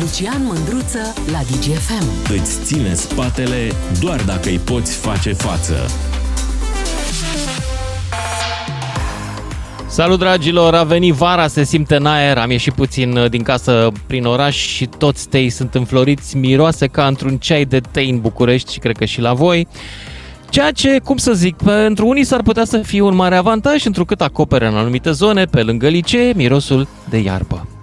Lucian Mândruță la DGFM. Îți ține spatele doar dacă îi poți face față. Salut dragilor, a venit vara, se simte în aer, am ieșit puțin uh, din casă prin oraș și toți tei sunt înfloriți, miroase ca într-un ceai de tei în București și cred că și la voi. Ceea ce, cum să zic, pentru unii s-ar putea să fie un mare avantaj, întrucât acopere în anumite zone, pe lângă licee, mirosul de iarbă.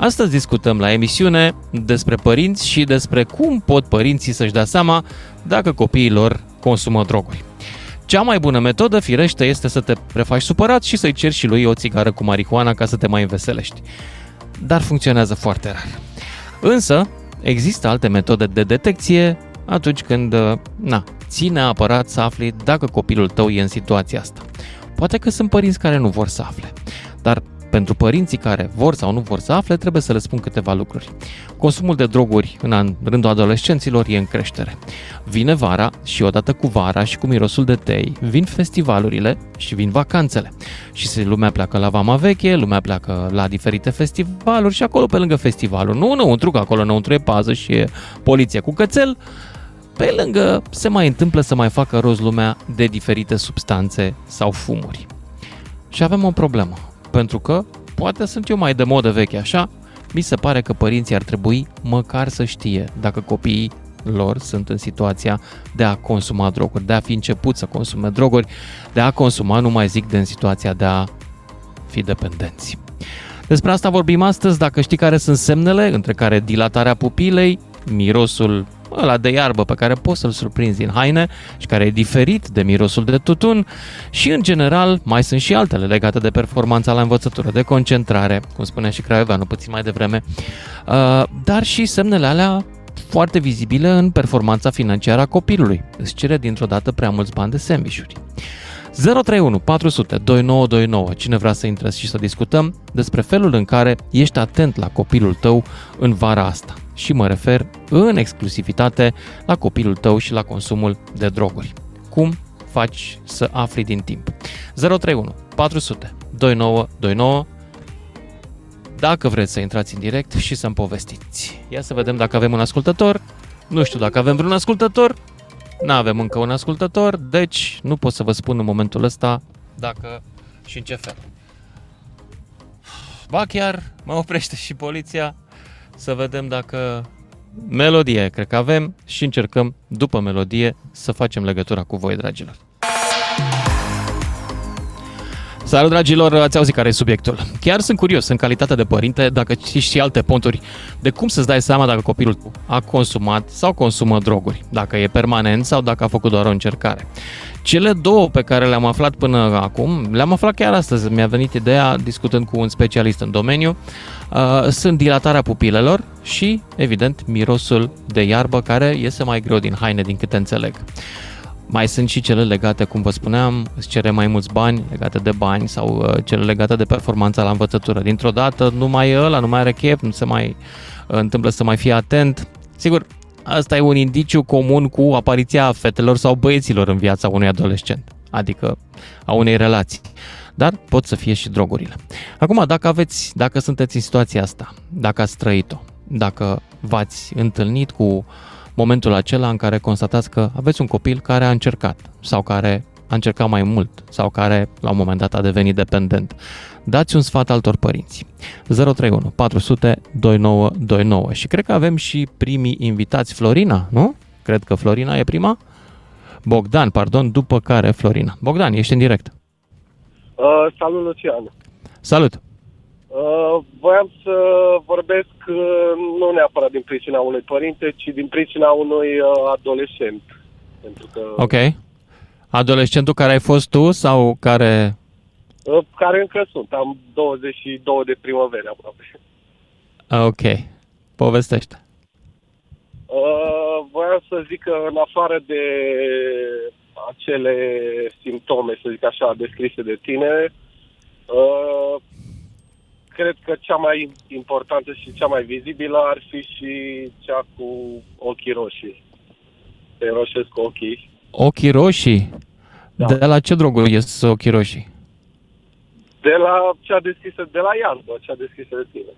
Astăzi discutăm la emisiune despre părinți și despre cum pot părinții să-și dea seama dacă copiii lor consumă droguri. Cea mai bună metodă, firește, este să te prefaci supărat și să-i ceri și lui o țigară cu marihuana ca să te mai înveselești. Dar funcționează foarte rar. Însă, există alte metode de detecție atunci când, na, ține neapărat să afli dacă copilul tău e în situația asta. Poate că sunt părinți care nu vor să afle, dar pentru părinții care vor sau nu vor să afle, trebuie să le spun câteva lucruri. Consumul de droguri în rândul adolescenților e în creștere. Vine vara și odată cu vara și cu mirosul de tei, vin festivalurile și vin vacanțele. Și se lumea pleacă la Vama Veche, lumea pleacă la diferite festivaluri și acolo pe lângă festivaluri, nu înăuntru, că acolo înăuntru e pază și e poliție cu cățel, pe lângă se mai întâmplă să mai facă rost lumea de diferite substanțe sau fumuri. Și avem o problemă pentru că poate sunt eu mai de modă veche așa, mi se pare că părinții ar trebui măcar să știe dacă copiii lor sunt în situația de a consuma droguri, de a fi început să consume droguri, de a consuma, nu mai zic, de în situația de a fi dependenți. Despre asta vorbim astăzi, dacă știi care sunt semnele, între care dilatarea pupilei, mirosul ăla de iarbă pe care poți să-l surprinzi în haine și care e diferit de mirosul de tutun și în general mai sunt și altele legate de performanța la învățătură, de concentrare, cum spunea și Craioveanu puțin mai devreme, uh, dar și semnele alea foarte vizibile în performanța financiară a copilului. Îți cere dintr-o dată prea mulți bani de sandvișuri. 031 400 2929. Cine vrea să intre și să discutăm despre felul în care ești atent la copilul tău în vara asta și mă refer în exclusivitate la copilul tău și la consumul de droguri. Cum faci să afli din timp? 031 400 2929 dacă vreți să intrați în direct și să-mi povestiți. Ia să vedem dacă avem un ascultător. Nu știu dacă avem vreun ascultător. Nu avem încă un ascultător, deci nu pot să vă spun în momentul ăsta dacă și în ce fel. Ba chiar mă oprește și poliția să vedem dacă melodie, cred că avem și încercăm după melodie să facem legătura cu voi, dragilor. Salut, dragilor! Ați auzit care e subiectul. Chiar sunt curios, în calitate de părinte, dacă știi și alte ponturi de cum să-ți dai seama dacă copilul a consumat sau consumă droguri, dacă e permanent sau dacă a făcut doar o încercare. Cele două pe care le-am aflat până acum, le-am aflat chiar astăzi, mi-a venit ideea discutând cu un specialist în domeniu, uh, sunt dilatarea pupilelor și, evident, mirosul de iarbă care iese mai greu din haine, din câte înțeleg. Mai sunt și cele legate, cum vă spuneam, îți cere mai mulți bani, legate de bani sau uh, cele legate de performanța la învățătură. Dintr-o dată nu mai e ăla, nu mai are chef, nu se mai uh, întâmplă să mai fie atent. Sigur, asta e un indiciu comun cu apariția fetelor sau băieților în viața unui adolescent, adică a unei relații. Dar pot să fie și drogurile. Acum, dacă aveți, dacă sunteți în situația asta, dacă ați trăit-o, dacă v-ați întâlnit cu uh, momentul acela în care constatați că aveți un copil care a încercat sau care a încercat mai mult sau care la un moment dat a devenit dependent. Dați un sfat altor părinți. 031 400 2929 și cred că avem și primii invitați Florina, nu? Cred că Florina e prima? Bogdan, pardon, după care Florina. Bogdan, ești în direct. Uh, salut, Lucian. Salut. Uh, voiam să vorbesc uh, nu neapărat din pricina unui părinte, ci din pricina unui uh, adolescent. Pentru că, ok. Adolescentul care ai fost tu sau care... Uh, care încă sunt. Am 22 de primăveri aproape. Ok. Povestește. Uh, voiam să zic că în afară de acele simptome, să zic așa, descrise de tine, uh, cred că cea mai importantă și cea mai vizibilă ar fi și cea cu ochii roșii. Se roșesc ochii. Ochii roșii? Da. De la ce droguri ies ochii roșii? De la cea deschisă, de la iarbă, cea deschisă de tine.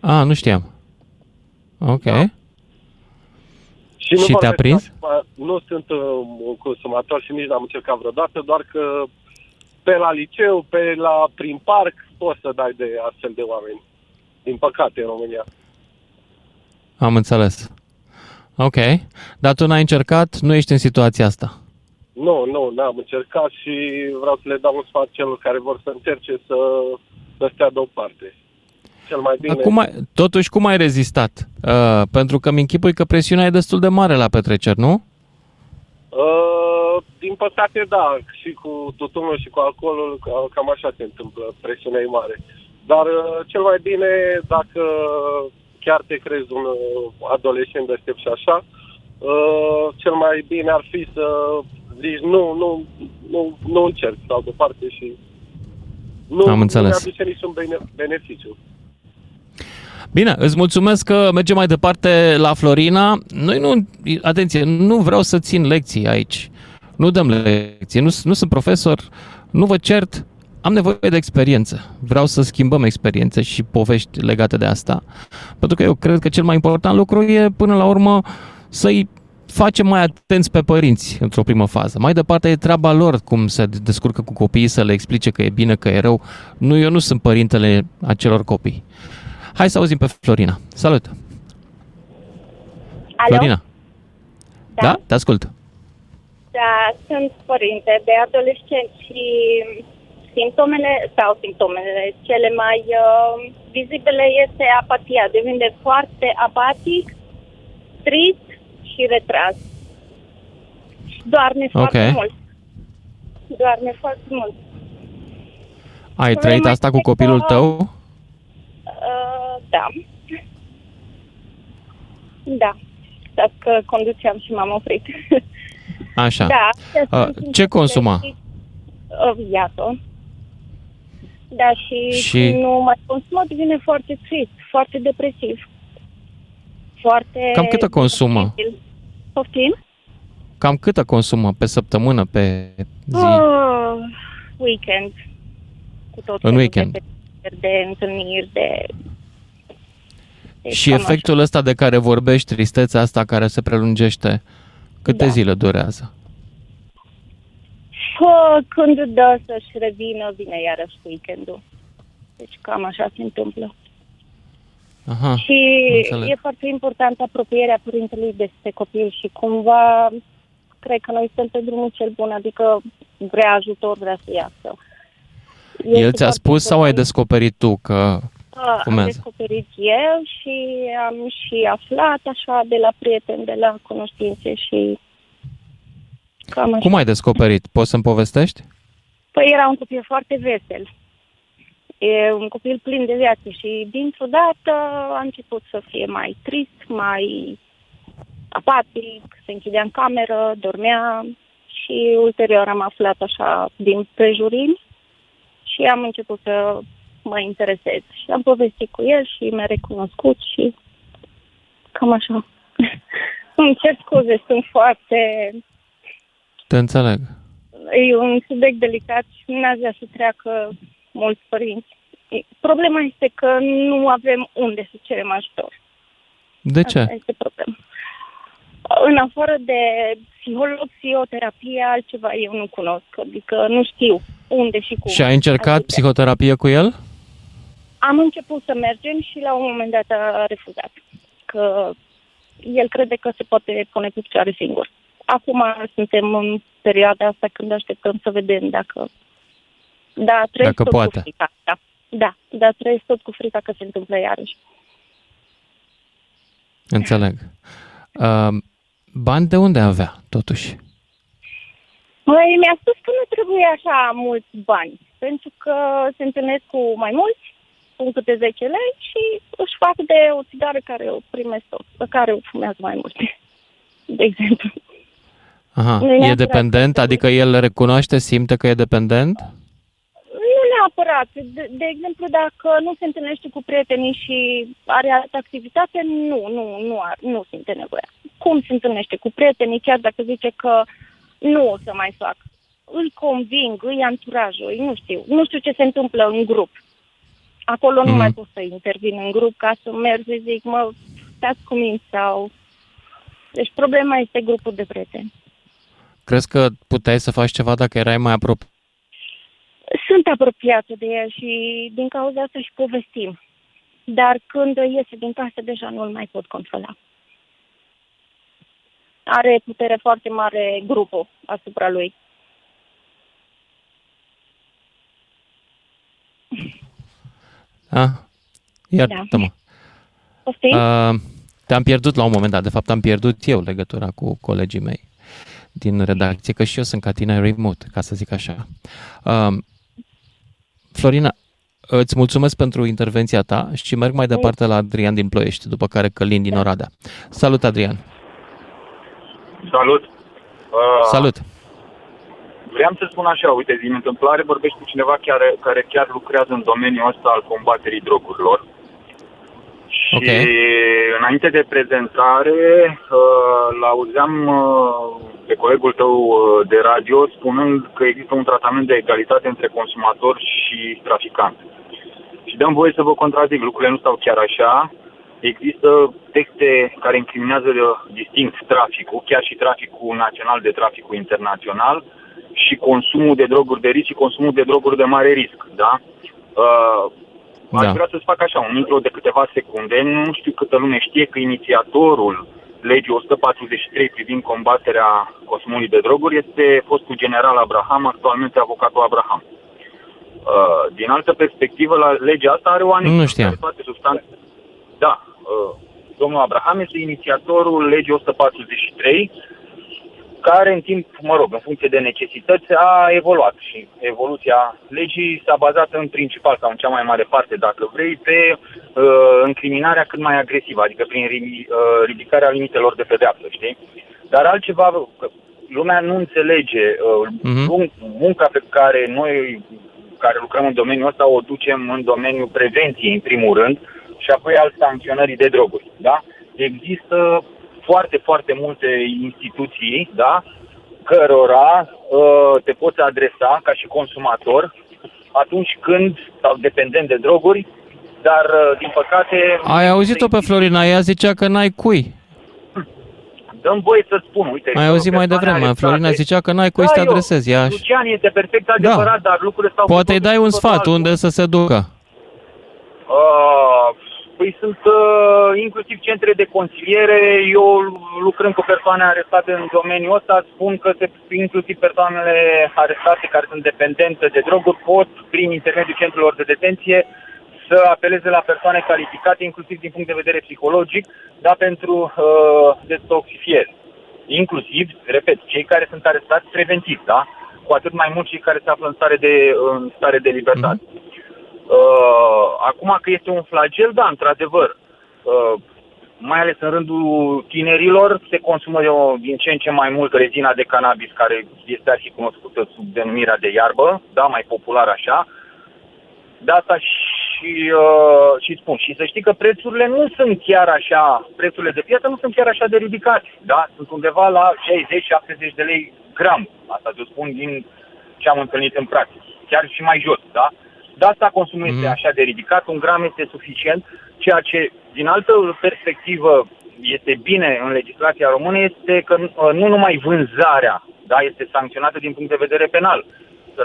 A, nu știam. Ok. Da. Și, nu Și te-a vorbesc prins? acum, Nu sunt uh, un consumator și nici n-am încercat vreodată, doar că pe la liceu, pe la prin parc, poți să dai de astfel de oameni. Din păcate, în România. Am înțeles. Ok. Dar tu n-ai încercat, nu ești în situația asta. Nu, nu, n-am încercat și vreau să le dau un sfat celor care vor să încerce să, să stea deoparte. Cel mai bine... Acum, ai- totuși, cum ai rezistat? Uh, pentru că mi închipui că presiunea e destul de mare la petreceri, nu? Uh, din păcate, da, și cu tutunul și cu alcoolul, ca- cam așa se întâmplă, presiunea e mare. Dar uh, cel mai bine, dacă chiar te crezi un uh, adolescent deștept și așa, uh, cel mai bine ar fi să zici nu, nu, nu, nu încerc, sau departe și nu, Am înțeles. nu mi-aduce niciun bene- beneficiu. Bine, îți mulțumesc că mergem mai departe la Florina. Noi nu, atenție, nu vreau să țin lecții aici. Nu dăm lecții, nu, nu sunt profesor, nu vă cert, am nevoie de experiență. Vreau să schimbăm experiențe și povești legate de asta. Pentru că eu cred că cel mai important lucru e, până la urmă, să-i facem mai atenți pe părinți într-o primă fază. Mai departe e treaba lor cum se descurcă cu copiii, să le explice că e bine, că e rău. Nu, eu nu sunt părintele acelor copii. Hai să auzim pe Florina. Salut! Alo? Florina. Da? da? Te ascult. Da, sunt părinte de adolescenți și simptomele sau simptomele cele mai uh, vizibile este apatia. Devine foarte apatic, trist și retras. Și Doarme foarte Ok. mult. Doarme foarte mult. Ai Problema trăit asta cu este copilul că- tău? Uh, da. Da. Stai că conduceam și m-am oprit. Așa. Da. astea Uh, sunt ce simptomele consuma? și, uh, Iată. Da, și, Și- și nu mai consumă, devine foarte trist, foarte depresiv. Foarte... Cam câtă consumă? Poftim? Cam câtă consumă pe săptămână, pe zi? Uh, weekend. Cu tot În felul weekend. De, petreceri, de întâlniri, de... de Și cam efectul ăsta de care vorbești, tristețea asta care se prelungește, câte Da. zile durează? Pă, când dă să-și revină, vine iarăși weekendul. Deci cam așa se întâmplă. Aha, Și înțeleg. e foarte important apropierea părintelui de de copil și cumva cred că noi suntem pe drumul cel bun, adică vrea ajutor, vrea să iasă. Este El ți-a foarte spus sau ai important. descoperit tu că... Am fumează? descoperit eu și am și aflat așa de la prieteni, de la cunoștințe și cam așa. Cum ai descoperit? Poți să-mi povestești? Păi era un copil foarte vesel. E un copil plin de viață și dintr-o dată a început să fie mai trist, mai apatic, se închidea în cameră, dormea și ulterior am aflat așa din prejurimi și am început să mă interesez. Și am povestit cu el și mi-a recunoscut și cam așa. Îmi cer scuze, sunt foarte Te înțeleg. E un subiect delicat și nu aș vrea să treacă mulți părinți. E- Problema este că nu avem unde să cerem ajutor. De ce? Asta este problema. În afară de psiholog, psihoterapie, altceva eu nu cunosc. Adică nu știu unde și cum. Și ai încercat Adică psihoterapie cu el? Am început să mergem și la un moment dat a refuzat. Că el crede că se poate pune pe picioare singur. Acum suntem în perioada asta când așteptăm să vedem dacă... Da, trăiesc Dacă tot poate. cu frica asta. Da, dar trăiesc tot cu frica că se întâmplă iarăși. Înțeleg. Uh, bani de unde avea, totuși? Păi, mi-a spus că nu trebuie așa mulți bani, pentru că se întâlnesc cu mai mulți, cu câte 10 lei și își fac de o țigară care o primesc tot, pe care o fumează mai multe, de exemplu. Aha, Nu e neapărat dependent? că- Adică el recunoaște, simte că e dependent? Nu neapărat. De, de exemplu, dacă nu se întâlnește cu prietenii și are altă activitate, nu, nu, nu, ar, nu simte nevoia. Cum se întâlnește cu prietenii, chiar dacă zice că nu o să mai fac. Îl conving, îi anturajul, nu știu. Nu știu ce se întâmplă în grup. Acolo nu Mhm. mai pot să intervin în grup ca să merg să zic, mă, stați cu minți sau... Deci problema este grupul de prieteni. Crezi că puteai să faci ceva dacă erai mai apropiat? Sunt apropiată de el și din cauza asta și povestim. Dar când iese din casă, deja nu-l mai pot controla. Are putere foarte mare grupul asupra lui. A? Iartă-mă. Poftim? Uh, te-am pierdut la un moment dat. De fapt, am pierdut eu legătura cu colegii mei din redacție, că și eu sunt ca tine remote, ca să zic așa. Uh, Florina, îți mulțumesc pentru intervenția ta și merg mai departe la Adrian din Ploiești, după care Călin din Oradea. Salut, Adrian! Salut! Uh, Salut! Vreau să spun așa, uite, din întâmplare vorbești cu cineva chiar, care chiar lucrează în domeniul ăsta al combaterii drogurilor. Și Ok. înainte de prezentare, uh, l-auzeam uh, pe colegul tău uh, de radio spunând că există un tratament de egalitate între consumator și traficant. Și dăm voie să vă contrazic, lucrurile nu stau chiar așa. Există texte care incriminează uh, distinct traficul, chiar și traficul național de traficul internațional și consumul de droguri de risc și consumul de droguri de mare risc, da? Uh, Aș Da. vrea să-ți fac așa, un intro de câteva secunde. Nu știu câtă lume știe că inițiatorul legii 143 privind combaterea consumului de droguri este fostul general Abraham, actualmente avocatul Abraham. Uh, din altă perspectivă, la legea asta are o anexă Nu știam. în care toate substan- Da, uh, domnul Abraham este inițiatorul legii 143 care în timp, mă rog, în funcție de necesități, a evoluat și evoluția legii s-a bazat în principal sau în cea mai mare parte, dacă vrei, pe uh, încriminarea cât mai agresivă, adică prin ri- uh, ridicarea limitelor de pedeapsă, știi? Dar altceva, că lumea nu înțelege uh, Mhm. mun- munca pe care noi care lucrăm în domeniul ăsta o ducem în domeniul prevenției, în primul rând, și apoi al sancționării de droguri, da? Există foarte, foarte multe instituții, da, cărora uh, te poți adresa ca și consumator atunci când, sau dependent de droguri, dar, uh, din păcate... Ai auzit-o pe Florina, ea zicea că n-ai cui. Dăm voie să spun, uite... Ai auzit mai persoane devreme, arestate- Florina zicea că n-ai cui Da, să te eu. adresezi. Ea Lucian este perfect adevărat, dar lucrurile stau... cu Poate îi totul- dai un cu totul sfat altfel. unde să se ducă. Uh, păi sunt uh, inclusiv centre de consiliere. Eu lucrând cu persoane arestate în domeniul ăsta, spun că se, inclusiv persoanele arestate care sunt dependente de droguri pot, prin intermediul centrelor de detenție, să apeleze la persoane calificate, inclusiv din punct de vedere psihologic, da, pentru uh, detoxifiere. Inclusiv, repet, cei care sunt arestați preventiv, da? Cu atât mai mult cei care se află în stare de, în stare de libertate. Uh, acum că este un flagel, da, într-adevăr. Uh, mai ales în rândul tinerilor, se consumă o, din ce în ce mai mult rezina de cannabis, care este arhi cunoscută sub denumirea de iarbă, da, mai popular așa. De asta și, uh, și spun. Și să știi că prețurile nu sunt chiar așa, prețurile de piață nu sunt chiar așa de ridicate, da? Sunt undeva la 60-70 de lei gram. Asta te spun din ce am întâlnit în practică. Chiar și mai jos, da? De asta consumul este Mhm. așa de ridicat, un gram este suficient, ceea ce, din altă perspectivă, este bine în legislația română este că uh, nu numai vânzarea da, este sancționată din punct de vedere penal.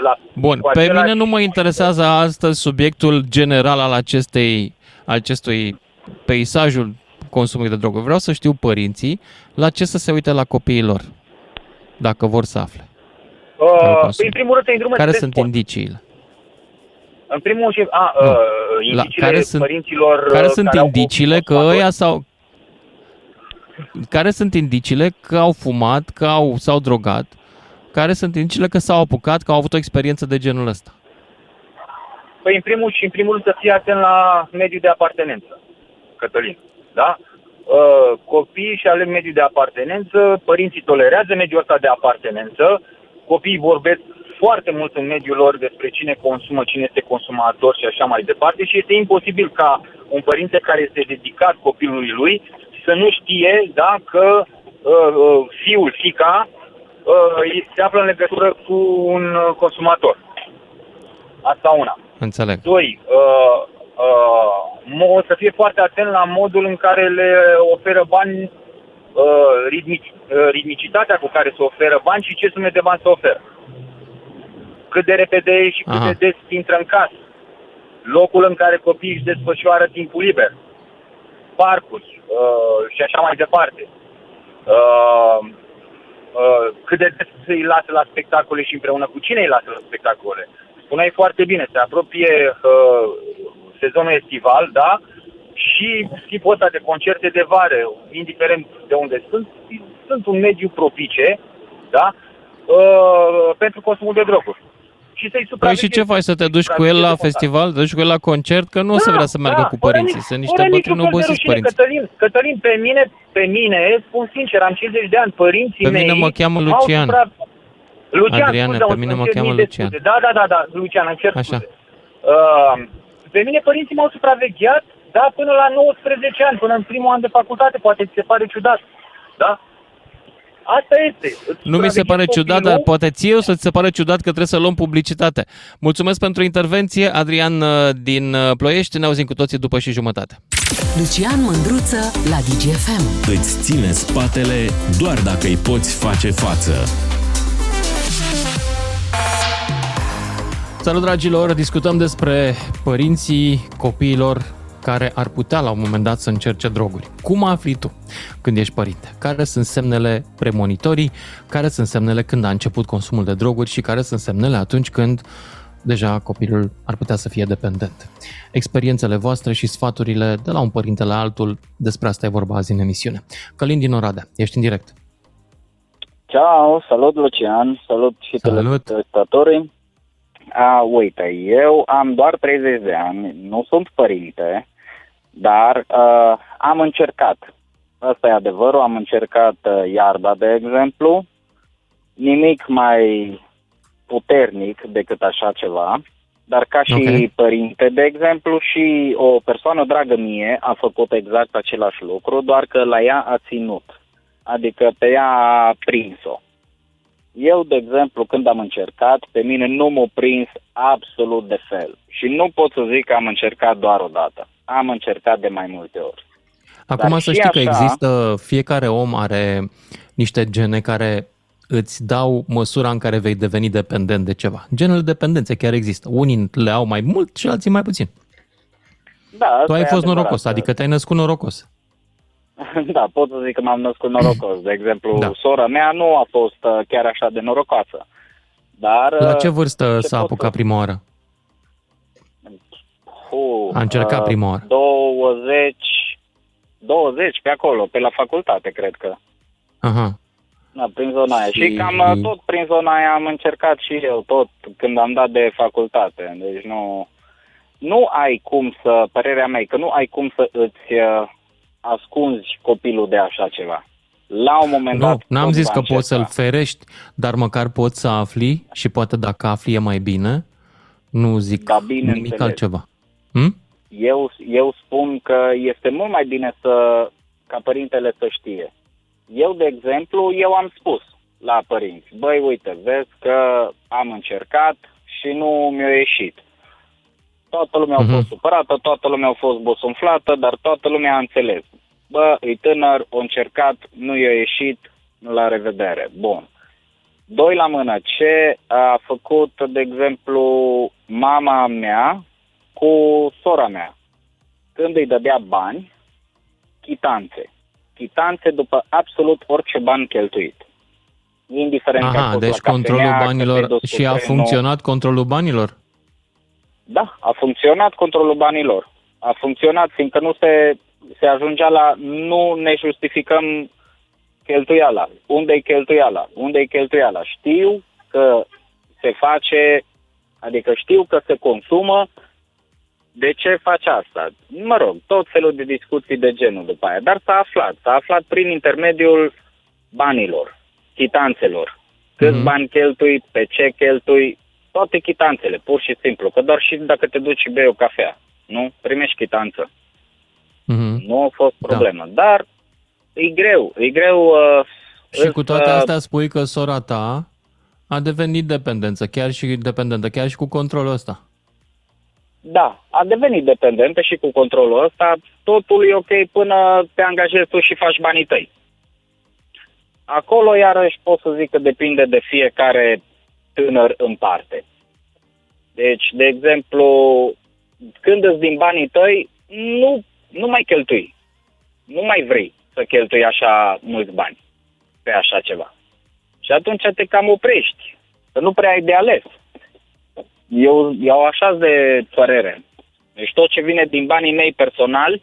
La, Bun, cu pe același- mine nu mă interesează astăzi subiectul general al acestei, acestui peisajul consumului de droguri. Vreau să știu părinții la ce să se uite la copiii lor, dacă vor să afle. Uh, care păi, consumă. în primul rând, te îndrumă Care spre sunt sport. indiciile? În primul și a, Nu. uh, La, indiciile care sunt, părinților care uh, sunt care au indiciile că consumatori. ăia sau care sunt indiciile că au fumat, că au, s-au drogat, care sunt indiciile că s-au apucat, că au avut o experiență de genul ăsta. Păi în primul și în primul rând să fii atent la mediul de apartenență, Cătălin. Da? Uh, copiii și aleg mediul de apartenență, părinții tolerează mediul ăsta de apartenență, copiii vorbesc foarte mult în mediul lor despre cine consumă, cine este consumator și așa mai departe și este imposibil ca un părinte care este dedicat copilului lui să nu știe da, că uh, uh, fiul, fica, uh, se află în legătură cu un uh, consumator. Asta una. Înțeleg. Doi, uh, uh, să fie foarte atent la modul în care le oferă bani, uh, ritmic, uh, ritmicitatea cu care se oferă bani și ce sume de bani se oferă. Cât de repede și cât Aha. de des intră în casă. Locul în care copiii își desfășoară timpul liber. Parcuri uh, și așa mai departe. Uh, uh, cât de des îi lasă la spectacole și împreună cu cine îi lasă la spectacole. Spuneai foarte bine, se apropie uh, sezonul estival, da? Și tipul ăsta de concerte de vară, indiferent de unde sunt, sunt un mediu propice, da? Uh, pentru consumul de droguri. Și să-i Păi supraveghezi. și ce faci? Să te duci cu el la supraveghezi festival? Te duci cu el la concert? Că nu o să vrea să meargă cu fără părinții. nici- Sunt niște fără bătrâni niciun fel de obosiți rușine, părinții. Cătălin, Cătălin, pe mine, pe mine, spun sincer, am 50 de ani, părinții Pe mei... mine mă cheamă au Lucian. supra- Lucian, Adriane, scuze, pe îmi mine mă cer cheamă mii de Lucian. scuze. Da, da, da, da, Lucian, îmi cer Așa. scuze. Uh, pe mine părinții m-au supravegheat, da, până la 19 ani, până în primul an de facultate, poate ți se pare ciudat, da? Asta este. Îți Nu mi se pare supraveghezi ciudat, dar copilul. poate ție o să ți se pare ciudat că trebuie să luăm publicitate. Mulțumesc pentru intervenție, Adrian uh, din uh, Ploiești. Ne auzim cu toții după și jumătate. Lucian Mândruță la DGFM. Îți ține spatele doar dacă îi poți face față. Salut, dragilor! Discutăm despre părinții copiilor care ar putea la un moment dat să încerce droguri. Cum afli tu când ești părinte? Care sunt semnele premonitorii? Care sunt semnele când a început consumul de droguri și care sunt semnele atunci când deja copilul ar putea să fie dependent? Experiențele voastre și sfaturile de la un părinte la altul, despre asta e vorba azi în emisiune. Călin din Oradea, ești în direct. Ciao, salut Lucian, salut și Salut. telespectatorii. A, uite, eu am doar 30 de ani, nu sunt părinte, dar uh, am încercat. Asta e adevărul, am încercat uh, iarba, de exemplu, nimic mai puternic decât așa ceva, dar ca și Ok. părinte, de exemplu, și o persoană dragă mie a făcut exact același lucru, doar că la ea a ținut. Adică pe ea a prins-o. Eu, de exemplu, când am încercat, pe mine nu m-a prins absolut de fel. Și nu pot să zic că am încercat doar o dată. Am încercat de mai multe ori. Acum Dar să și știi că așa- există, fiecare om are niște gene care îți dau măsura în care vei deveni dependent de ceva. Genele dependențe chiar există. Unii le au mai mult și alții mai puțin. Da, Tu asta ai e fost adevărat. norocos, adică te-ai născut norocos. Da, pot să zic că m-am născut norocos. De exemplu, Da. da. sora mea nu a fost uh, chiar așa de norocoasă. Dar... La uh, ce vârstă ce s-a pot apucat să- prima oară? Fu, A încercat uh, prima oară. 20, 20 pe acolo, pe la facultate, cred că. Aha. Da, prin zona aia. Și- Și cam uh, tot prin zona aia am încercat și eu, tot când am dat de facultate. Deci nu, nu ai cum să, părerea mea e că nu ai cum să îți uh, ascunzi copilul de așa ceva. La un moment Nu, dat... n-am tot zis va că poți încerca. să-l ferești, dar măcar poți să afli și poate dacă afli e mai bine. Nu zic Da, bine nimic înțeles. altceva. Hm? Eu, eu spun că este mult mai bine să, ca părintele să știe. Eu, de exemplu, eu am spus la părinți, băi, uite, vezi că am încercat și nu mi-a ieșit. Toată lumea Mhm. a fost supărată, toată lumea a fost bosunflată, dar toată lumea a înțeles. Bă, e tânăr, a încercat, nu i-a ieșit, la revedere. Bun. Doi la mână, ce a făcut, de exemplu, mama mea cu sora mea? Când îi dădea bani, chitanțe. Chitanțe după absolut orice bani cheltuit. Indiferent că a Aha, fost deci la controlul cafenea, că te-ai banilor dus cu și a trenul. funcționat controlul banilor? Da, a funcționat controlul banilor. A funcționat, fiindcă nu se, se ajungea la nu ne justificăm cheltuiala. Unde-i cheltuiala? Unde-i cheltuiala? Știu că se face, adică știu că se consumă, de ce faci asta? Mă rog, tot felul de discuții de genul după aia. Dar s-a aflat. S-a aflat prin intermediul banilor, chitanțelor. Câți Mhm. bani cheltui, pe ce cheltui, toate chitanțele, pur și simplu. Că doar și dacă te duci și bei o cafea, nu? Primești chitanță. Mhm. Nu a fost Da. problemă. Dar e greu, e greu... Uh, Și cu toate uh, astea spui că sora ta a devenit dependență, chiar și dependentă, chiar și cu controlul ăsta. Da, a devenit dependentă și cu controlul ăsta, totul e ok până te angajezi tu și faci banii tăi. Acolo, iarăși, pot să zic că depinde de fiecare tânăr în parte. Deci, de exemplu, când îți din banii tăi, nu, nu mai cheltui. Nu mai vrei să cheltui așa mulți bani pe așa ceva. Și atunci te cam oprești, că nu prea ai de ales. Eu iau așa de părere. Deci tot ce vine din banii mei personali,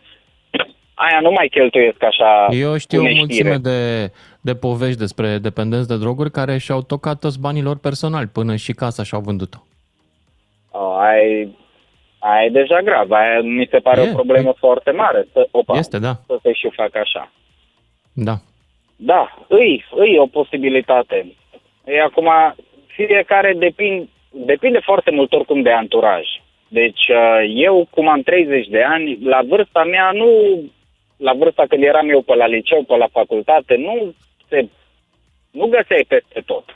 aia nu mai cheltuiesc așa Eu știu cu o neștire. mulțime de, de povești despre dependenți de droguri care și-au tocat toți banii lor personali până și casa și-au vândut-o. Oh, ai, aia e deja grav. Aia mi se pare E, o problemă e. foarte mare. Să, opa, Este, da. să se și facă așa. Da. Da, îi, îi o posibilitate. E acum, fiecare depind, depinde foarte mult oricum de anturaj. Deci uh, eu, cum am 30 de ani, la vârsta mea nu, la vârsta când eram eu pe la liceu, pe la facultate, nu se, nu găseai peste tot.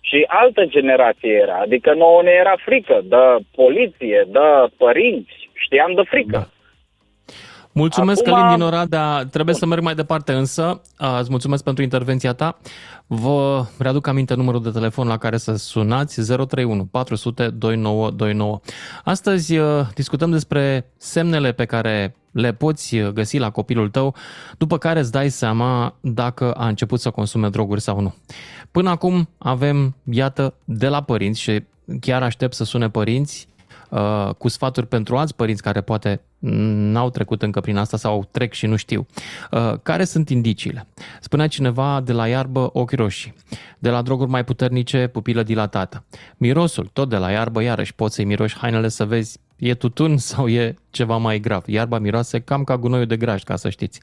Și altă generație era, adică nouă ne era frică de poliție, de părinți, știam de frică. Da. Mulțumesc, Acum- Călin din Oradea. Trebuie să merg mai departe însă. A, Îți mulțumesc pentru intervenția ta. Vă readuc aminte numărul de telefon la care să sunați 031 400 2929. Astăzi uh, discutăm despre semnele pe care le poți găsi la copilul tău, după care îți dai seama dacă a început să consume droguri sau nu. Până acum avem, iată, de la părinți și chiar aștept să sune părinți uh, cu sfaturi pentru alți părinți care poate n-au trecut încă prin asta sau trec și nu știu. Uh, care sunt indiciile? Spunea cineva de la iarbă ochi roșii, de la droguri mai puternice pupilă dilatată. Mirosul, tot de la iarbă, iarăși poți să-i miroși hainele să vezi e tutun sau e ceva mai grav. Iarba miroase cam ca gunoiul de grajd, ca să știți.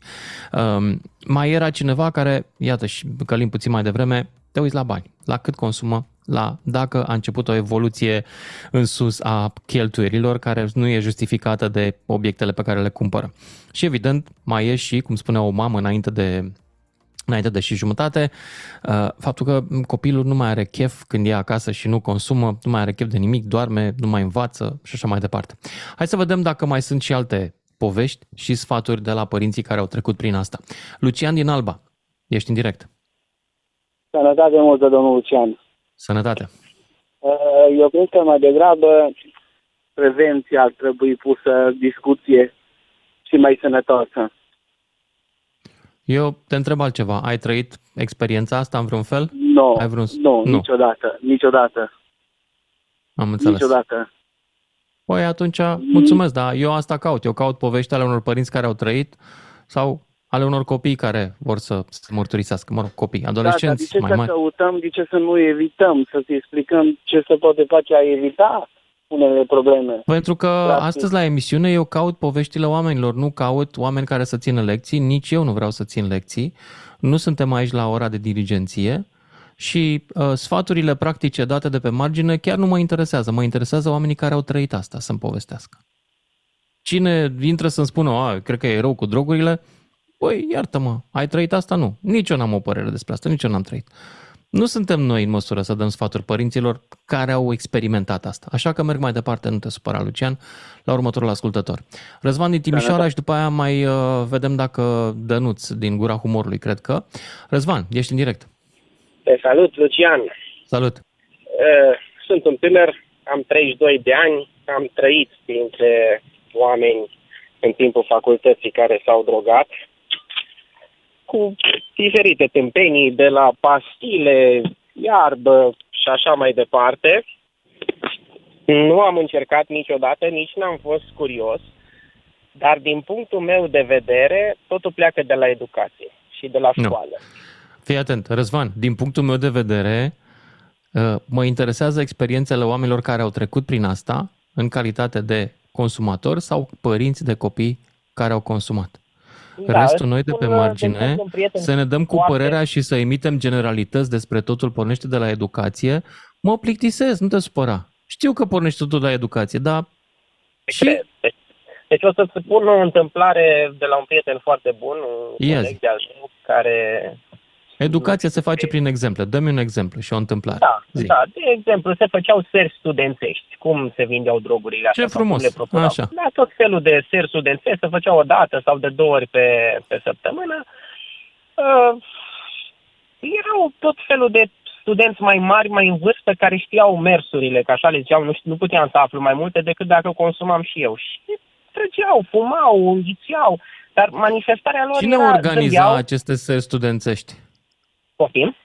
Um, mai era cineva care, iată și călim puțin mai devreme, te uiți la bani, la cât consumă, la dacă a început o evoluție în sus a cheltuierilor care nu e justificată de obiectele pe care le cumpără. Și evident, mai e și, cum spunea o mamă înainte de înainte de și jumătate, uh, faptul că copilul nu mai are chef când e acasă și nu consumă, nu mai are chef de nimic, doarme, nu mai învață și așa mai departe. Hai să vedem dacă mai sunt și alte povești și sfaturi de la părinții care au trecut prin asta. Lucian din Alba, ești în direct. Sănătate multă, domnul Lucian. Sănătate. Uh, Eu cred că mai degrabă prevenția ar trebui pusă în discuție și mai sănătoasă. Eu te întreb altceva. Ai trăit experiența asta în vreun fel? Nu, Ai vreun... nu, nu. niciodată, niciodată, Am înțeles. niciodată. Păi atunci, mulțumesc, dar eu asta caut. Eu caut povești ale unor părinți care au trăit sau ale unor copii care vor să se mărturisească, mă rog, copii, Da, dar de adolescenți ce mai să mari. căutăm, de ce să nu evităm, să-ți explicăm ce se poate face a evita unele probleme? Pentru că Practic. astăzi la emisiune eu caut poveștile oamenilor, nu caut oameni care să țină lecții, nici eu nu vreau să țin lecții, nu suntem aici la ora de dirigenție și uh, sfaturile practice date de pe margine chiar nu mă interesează, mă interesează oamenii care au trăit asta să-mi povestească. Cine intră să-mi spună, a, cred că e rău cu drogurile, păi iartă-mă, ai trăit asta? Nu. Nici eu n-am o părere despre asta, nici eu n-am trăit. Nu suntem noi în măsură să dăm sfaturi părinților care au experimentat asta. Așa că merg mai departe, nu te supăra, Lucian, la următorul ascultător. Răzvan din Timișoara și după aia mai uh, vedem dacă Dănuț din Gura Humorului, cred că. Răzvan, ești în direct. Te salut, Lucian. Salut! Uh, Sunt un tânăr, am 32 de ani, am trăit printre oameni în timpul facultății care s-au drogat cu diferite tâmpenii, de la pastile, iarbă și așa mai departe. Nu am încercat niciodată, nici n-am fost curios, dar din punctul meu de vedere, totul pleacă de la educație și de la Nu. școală. Fii atent, Răzvan, din punctul meu de vedere, uh, mă interesează experiențele oamenilor care au trecut prin asta în calitate de consumator sau părinți de copii care au consumat. Da, Restul noi de pe spun, uh, margine sunt un prieten să ne dăm cu foarte- părerea și să emitem generalități despre totul pornește de la educație, mă plictisesc, nu te supăra. Știu că pornește totul de la educație, dar și Cred. Deci, deci o să-ți spun o întâmplare de la un prieten foarte bun, un Ia coleg zi. de-al meu, care Educația se face prin exemple. Dă-mi un exemplu și o întâmplare. Da, Zi. da. De exemplu, se făceau seri studențești. Cum se vindeau drogurile astea? Ce sau cum frumos. Le propunau. Așa. Da, tot felul de seri studențești se făceau o dată sau de două ori pe, pe săptămână. Uh, erau tot felul de studenți mai mari, mai în vârstă, care știau mersurile, că așa le ziceau, nu, știu, nu puteam să aflu mai multe decât dacă consumam și eu. Și trăgeau, fumau, înghițeau, dar manifestarea lor Cine era, organiza zâmbeau, aceste seri studențești? Poftim?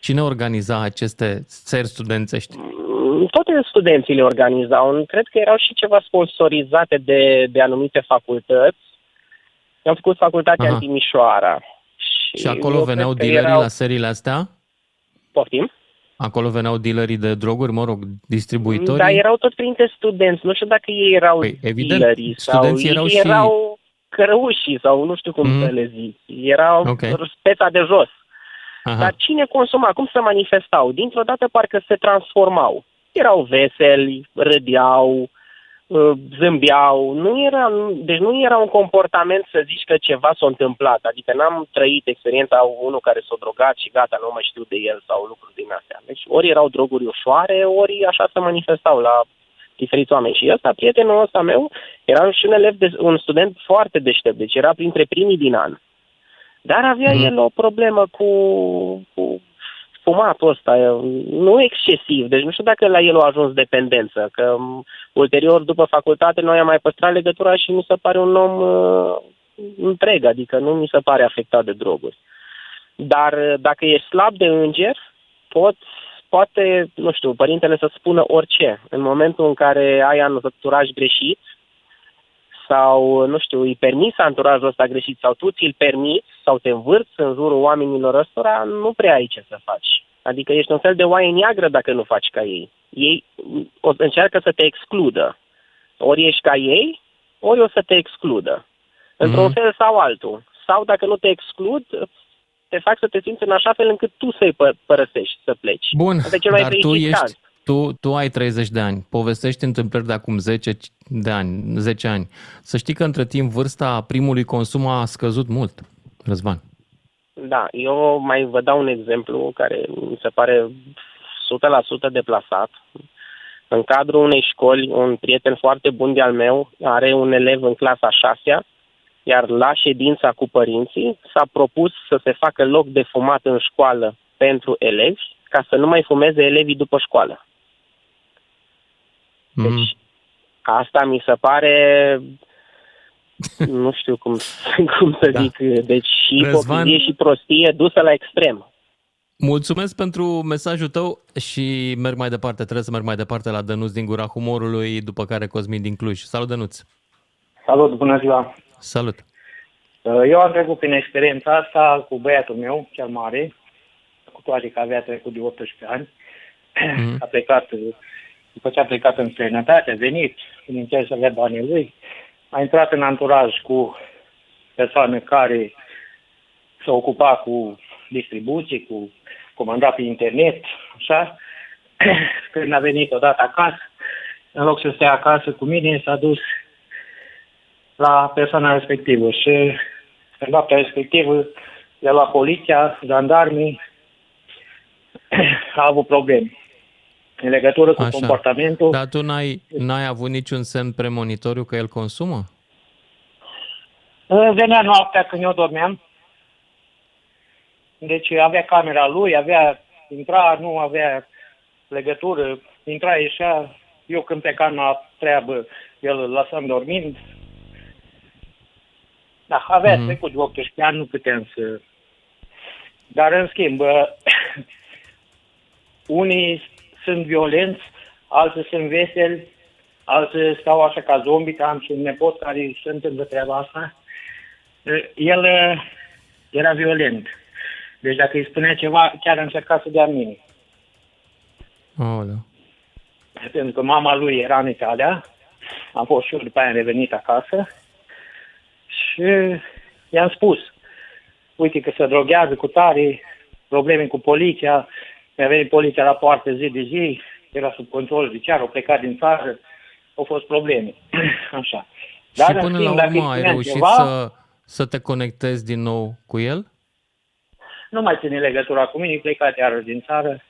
Cine organiza aceste seri studențești? Mm, toate studenții le organizau. Cred că erau și ceva sponsorizate de, de anumite facultăți. Eu am făcut facultatea Aha. în Timișoara. Și, Și acolo eu veneau cred că dealerii erau... la seriile astea? Poftim? Acolo veneau dealerii de droguri, mă rog, distribuitorii? Dar erau tot printre studenți. Nu știu dacă ei erau Păi, evident, dealerii sau studenții erau ei și- erau cărăușii sau nu știu cum Mhm. să le zic. Erau Ok. speța de jos. Aha. Dar cine consuma? Cum se manifestau? Dintr-o dată parcă se transformau. Erau veseli, râdeau, uh, zâmbeau. Nu era, deci nu era un comportament să zici că ceva s-a întâmplat. Adică n-am trăit experiența unul care s-a drogat și gata, nu mai știu de el sau lucruri din astea. Deci ori erau droguri ușoare, ori așa se manifestau la diferiți oameni. Și ăsta, prietenul ăsta meu, era și un elev, de, un student foarte deștept, deci era printre primii din an. Dar avea Mhm. el o problemă cu, cu fumatul ăsta, nu excesiv, deci nu știu dacă la el a ajuns dependență, că m, ulterior, după facultate, noi am mai păstrat legătura și mi se pare un om uh, întreg, adică nu mi se pare afectat de droguri. Dar uh, dacă ești slab de înger, poți, poate, nu știu, părintele să spună orice. În momentul în care ai anturaj greșit, sau, nu știu, îi permis anturajul ăsta greșit sau tu ți-l permiți sau te învârți în jurul oamenilor ăstora, nu prea ai ce să faci. Adică ești un fel de oaie neagră dacă nu faci ca ei. Ei o, încearcă să te excludă. Ori ești ca ei, ori o să te excludă. Într-un Mhm. fel sau altul. Sau dacă nu te exclud, te fac să te simți în așa fel încât tu să-i pă- părăsești, să pleci. Bun, Asta e cel mai dar tu fericit ești, caz. Tu, tu ai 30 de ani, povestești întâmplări de acum 10 de ani, 10 ani. Să știi că între timp vârsta primului consum a scăzut mult, Răzvan. Da, eu mai vă dau un exemplu care mi se pare 100% deplasat. În cadrul unei școli, un prieten foarte bun de-al meu are un elev în clasa 6 iar la ședința cu părinții s-a propus să se facă loc de fumat în școală pentru elevi, ca să nu mai fumeze elevii după școală. Mm. Deci, asta mi se pare, nu știu cum, cum să Da. zic, deci și Răzvan- ipocrizie și prostie dusă la extrem. Mulțumesc pentru mesajul tău și merg mai departe. Trebuie să merg mai departe la Dănuț din Gura Humorului, după care Cosmin din Cluj. Salut, Dănuț! Salut, bună ziua! Salut! Eu am trecut prin experiența asta cu băiatul meu, cel mare, cu toate că avea trecut de 18 ani. Mhm. A plecat, după ce a plecat în străinătate, a venit, bineînțeles avea banii lui, a intrat în anturaj cu persoane care se ocupa cu distribuție, cu comandat pe internet, așa. Când a venit odată acasă, în loc să stea acasă cu mine, s-a dus la persoana respectivă și în noaptea respectivă le-a luat poliția, jandarmii, a avut probleme în legătură cu Așa. comportamentul. Dar tu n-ai, n-ai avut niciun semn premonitoriu că el consumă? Venea noaptea când eu dormeam. Deci avea camera lui, avea, intra, nu avea legătură, intra, ieșea. Eu când plecam la treabă, el îl lăsam dormind. Da, avea Mhm. mm-hmm. trecut de 18 ani, nu puteam să... Dar în schimb, unii sunt violenți, alții sunt veseli, alții stau așa ca zombi, că am și un nepot care se întâmplă treaba asta. El eh, era violent. Deci dacă îi spunea ceva, chiar încerca să dea mine. Aoleu. Pentru că mama lui era în Italia, am fost și eu după aia am revenit acasă și i-am spus, uite că se droghează cu tare, probleme cu poliția, mi-a venit poliția la poartă zi de zi, era sub control judiciar, au plecat din țară, au fost probleme. Așa. și în până schimb, la dacă îi urmă ai spuneam reușit ceva, să, să te conectezi din nou cu el? nu mai ține legătura cu mine, e plecat iarăși din țară.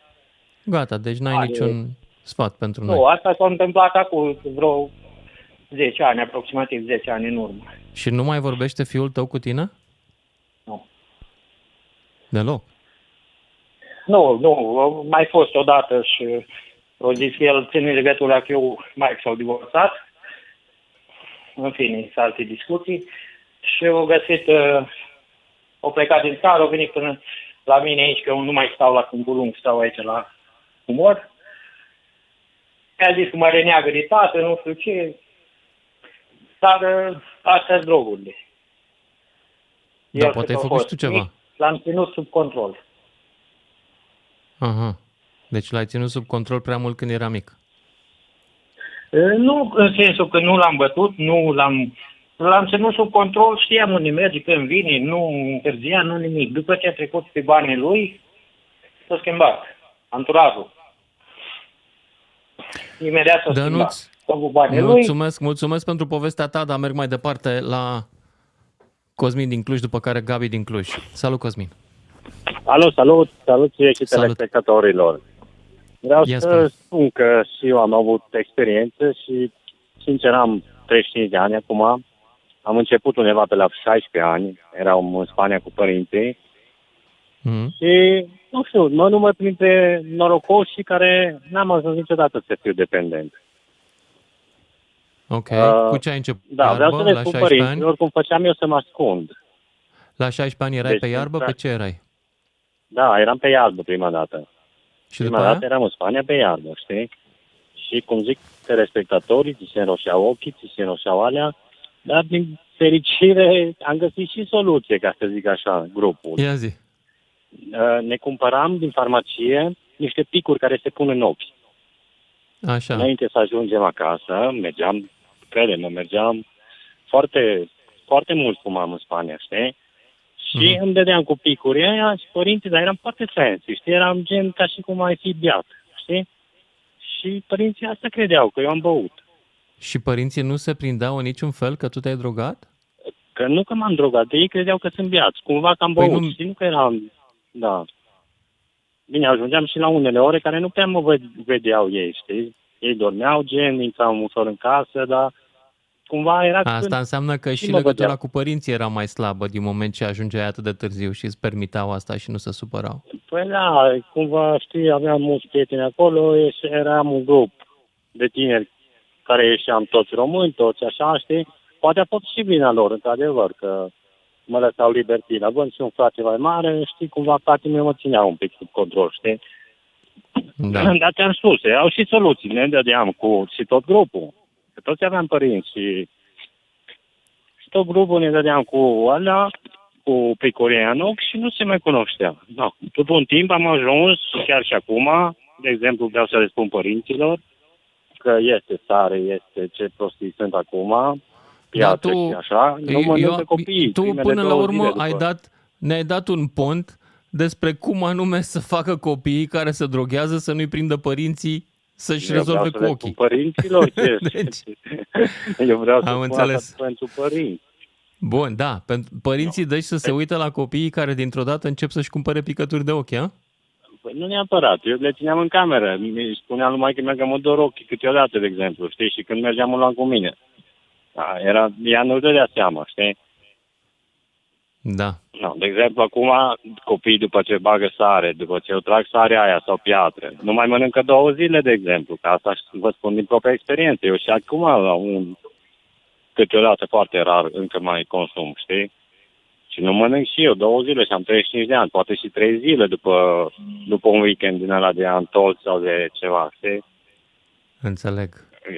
Gata, deci n-ai Are- niciun sfat pentru noi. Nu, asta s-a întâmplat acum vreo 10 ani, aproximativ 10 ani în urmă. Și nu mai vorbește fiul tău cu tine? Nu. Deloc. Nu, nu, a mai fost odată și o zis că el ține legătura că eu mai s-au divorțat. În fine, sunt alte discuții. Și au găsit, uh, au plecat din țară, au venit până la mine aici, că eu nu mai stau la Câmpul Lung, stau aici la umor. Mi-a zis că mă reneagă de tată, nu știu ce. Dar uh, astea sunt drogurile. Da, El poate cât ai a făcut și fost tu ceva. mic, L-am ținut sub control. Aha. Deci l-ai ținut sub control prea mult când era mic. E, Nu în sensul că nu l-am bătut, nu l-am... L-am ținut sub control, știam unde merge, când vine, nu întârzia, nu nimic. După ce a trecut pe banii lui, s-a schimbat anturajul. Imediat s-a schimbat. Dănuț, A avut banii lui. mulțumesc, mulțumesc pentru povestea ta, dar merg mai departe la Cosmin din Cluj, după care Gabi din Cluj. Salut, Cosmin! Alo, salut, salut ție și Salut. telespectatorilor. Vreau Ia să spune. spun că și eu am avut experiență și, sincer, am 35 de ani acum. Am început undeva pe la 16 ani, eram în Spania cu părinții Mm. și, nu știu, mă număr printre norocoșii care n-am ajuns niciodată să fiu dependent. Ok. Uh, Cu ce ai început? Da, vreau Iarbă, să le la spun 16 părinților ani? cum făceam eu să mă ascund. La 16 ani erai Deci, pe iarbă? da. Pe ce erai? Da, eram pe iarbă prima dată. Și Prima după aia? dată eram în Spania pe iarbă, știi? Și cum zic telespectatorii, ți se înroșeau ochii, ți se înroșeau alea, dar din fericire am găsit și soluție, ca să zic așa, grupul. Ia zi. Uh, Ne cumpăram din farmacie niște picuri care se pun în ochi. Așa. Înainte să ajungem acasă, mergeam, crede-mă, mergeam foarte, foarte mult fumam în Spania, știi? Și Mhm. îmi dădeam cu picuri aia și părinții, dar eram foarte fancy, știi? Eram gen ca și cum ai fi beat, știi? Și părinții asta credeau, că eu am băut. Și părinții nu se prindeau în niciun fel că tu te-ai drogat? Că nu că m-am drogat, ei credeau că sunt beați, cumva că am Păi băut, nu- știi? Nu că eram, da. Bine, ajungeam și la unele ore care nu prea mă ved- vedeau ei, știi? Ei dormeau gen, intram ușor în casă, dar cumva era Asta când... înseamnă că și mă legătura vedeau. cu părinții era mai slabă din moment ce ajungeai atât de târziu și îți permiteau asta și nu se supărau. Păi da, cumva, știi, aveam mulți prieteni acolo, ieș- eram un grup de tineri care ieșeam toți români, toți așa, știi? Poate a fost și vina lor, într-adevăr, că mă lăsau libertină. Având și un frate mai mare, știi, cumva fratele meu mă ținea un pic sub control, știi? Da. Dar ți-am spus, au și soluții, ne dădeam cu și tot grupul. Că toți aveam părinți și, și tot grupul ne dădeam cu alea, cu picoria în ochi și nu se mai cunoștea. Da. După un timp am ajuns, chiar și acum, de exemplu, vreau să le spun părinților, că este sare, este ce prostii sunt acum, piață tu- și așa, nu mănâncă copiii. tu primele până la două urmă zile după. ai dat, ne-ai dat un pont despre cum anume să facă copiii care se droghează să nu-i prindă părinții să-și Eu rezolve vreau cu să le ochii. spun Părinților, ce Deci, Eu vreau să Am spun înțeles. asta pentru părinți. bun, da, pentru părinții deci să se uită la copiii care dintr-o dată încep să-și cumpere picături de ochi, a? Păi nu neapărat, eu le țineam în cameră. Mi spuneam numai că mergeam mă dor ochii câteodată, de exemplu, știi? Și când mergeam o luam cu mine. Da, era, ea nu dădea seama, știi? Da. No, de exemplu, acum copiii după ce bagă sare, după ce eu trag sarea aia sau piatră, nu mai mănâncă două zile, de exemplu, că asta vă spun din propria experiență. Eu și acum la un câteodată foarte rar încă mai consum, știi? Și nu mănânc și eu două zile și am 35 de ani, poate și trei zile după, după un weekend din ăla de antol sau de ceva, știi? Înțeleg.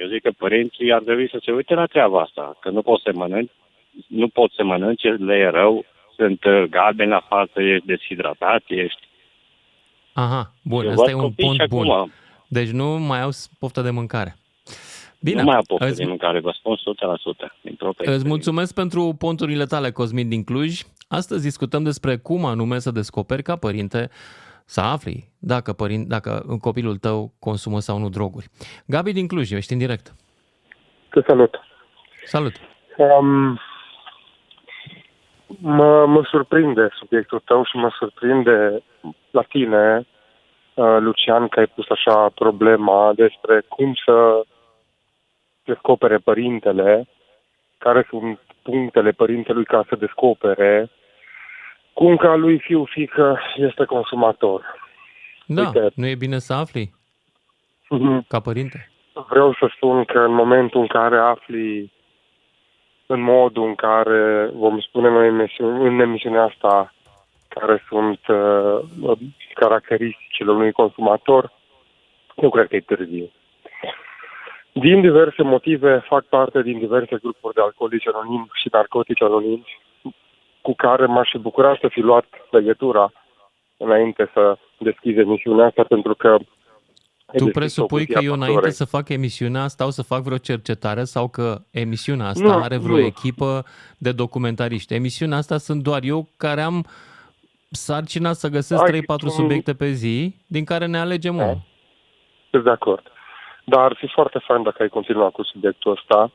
Eu zic că părinții ar trebui să se uite la treaba asta, că nu poți să mănânci, nu poți să mănânci, le e rău, sunt uh, galbeni la față, ești deshidratat, ești... Aha, bun, Eu ăsta văd e un copii și punct bun. acum. Deci nu mai au poftă de mâncare. Bine, Nu mai am poftă îți- de mâncare, vă spun 100% din propria Îți mulțumesc pentru ponturile tale, Cosmin din Cluj. Astăzi discutăm despre cum anume să descoperi ca părinte să afli dacă, părin, dacă copilul tău consumă sau nu droguri. Gabi din Cluj, ești în direct. Te salut. Salut. Um, Mă, mă surprinde subiectul tău și mă surprinde la tine, uh, Lucian, că ai pus așa problema despre cum să descopere părintele, care sunt punctele părintelui ca să descopere cum ca lui fiu fică este consumator. Da, Uite. nu e bine să afli Mhm. ca părinte? Vreau să spun că în momentul în care afli în modul în care, vom spune noi în emisiune- în emisiunea asta, care sunt uh, caracteristicile unui consumator, nu cred că e târziu. Din diverse motive, fac parte din diverse grupuri de alcoolici anonimi și narcotici anonimi, cu care m-aș fi bucurat să fi luat legătura înainte să deschid emisiunea asta, pentru că ai Tu deschis-o presupui cu că eu Tia înainte Pastore. să fac emisiunea stau să fac vreo cercetare sau că emisiunea asta Nu, are vreo nu. echipă de documentariști. Emisiunea asta sunt doar eu care am sarcina să găsesc Ai 3-4 un- subiecte pe zi, din care ne alegem unul. Sunt de acord. Dar ar fi foarte fain dacă ai continua cu subiectul ăsta,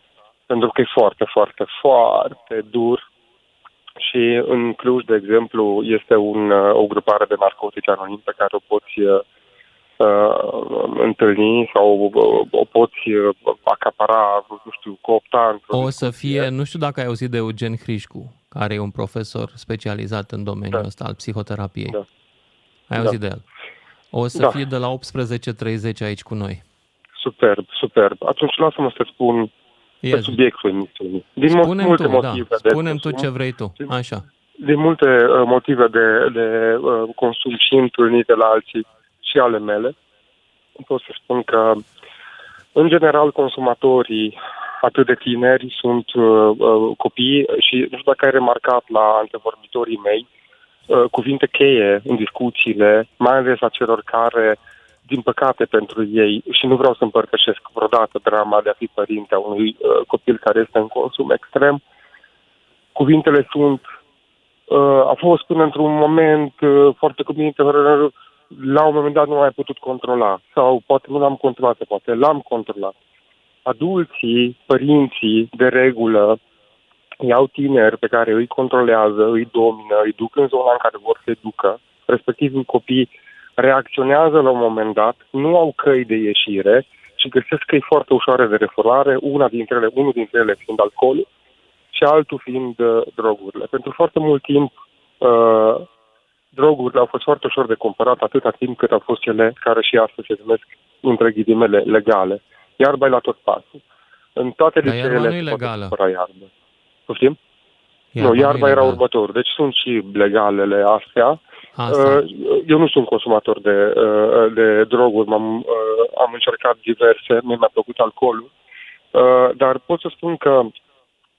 pentru că e foarte, foarte, foarte dur. Și în Cluj, de exemplu, este un, uh, o grupare de narcotici anonim pe care o poți uh, uh, întâlni sau uh, o poți uh, acapara, nu știu, coopta într-o O să fie, nu știu dacă ai auzit de Eugen Hrișcu, care e un profesor specializat în domeniul Da. ăsta al psihoterapiei. Da. Ai Da. auzit de el. O să Da. fie de la 18.30 aici cu noi. Superb, superb. Atunci lasă-mă să spun pe Yes. subiectul emisiunii. Din mu- Spune-mi multe tu, da. motive. de Spune-mi tu consum. ce vrei tu. Așa. din multe uh, motive de, de uh, consum și întâlnite la alții și ale mele, pot să spun că, în general, consumatorii atât de tineri sunt uh, uh, copii și nu știu dacă ai remarcat la antevorbitorii mei, uh, cuvinte cheie în discuțiile, mai ales a celor care, din păcate pentru ei, și nu vreau să împărtășesc vreodată drama de a fi părinte a unui uh, copil care este în consum extrem, cuvintele sunt uh, a fost până într-un moment uh, foarte cuvinte, la un moment dat nu am mai putut controla sau poate nu l-am controlat, poate l-am controlat. Adulții, părinții, de regulă, iau tineri pe care îi controlează, îi domină, îi duc în zona în care vor să ducă, respectiv copii reacționează la un moment dat, nu au căi de ieșire și găsesc căi foarte ușoare de reformare, una dintre ele, unul dintre ele fiind alcoolul, și altul fiind uh, drogurile. Pentru foarte mult timp, uh, drogurile au fost foarte ușor de cumpărat atâta timp cât au fost cele care și astăzi se numesc, între ghilimele, legale. Iarba e la tot pasul. În toate Dar iarba liceele nu e se poate legală. cumpăra iarbă. Poftim? Iarba nu, nu e iarba era legală. următor. Deci sunt și legalele astea. Asta. Uh, Eu nu sunt consumator de, uh, de droguri, m-am, uh, am încercat diverse, mie mi-a plăcut alcoolul, Uh, dar pot să spun că,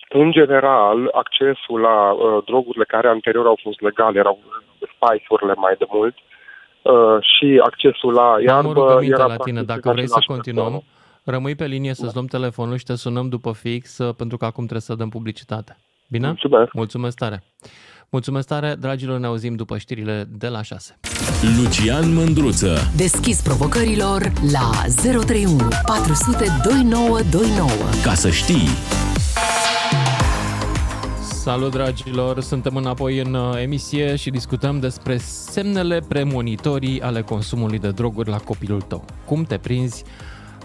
în general, accesul la uh, drogurile care anterior au fost legale, erau spice-urile mai de mult, uh, și accesul la Am o iarbă rugăminte era la tine, practic dacă în vrei să același continuăm, persoană. rămâi pe linie să-ți luăm telefonul și te sunăm după fix, uh, pentru că acum trebuie să dăm publicitate. Bine? Mulțumesc. Mulțumesc tare. Mulțumesc tare, dragilor, ne auzim după știrile de la 6. Lucian Mândruță. Deschis provocărilor la 031 400 2929. Ca să știi. Salut, dragilor! Suntem înapoi în uh, emisie și discutăm despre semnele premonitorii ale consumului de droguri la copilul tău. Cum te prinzi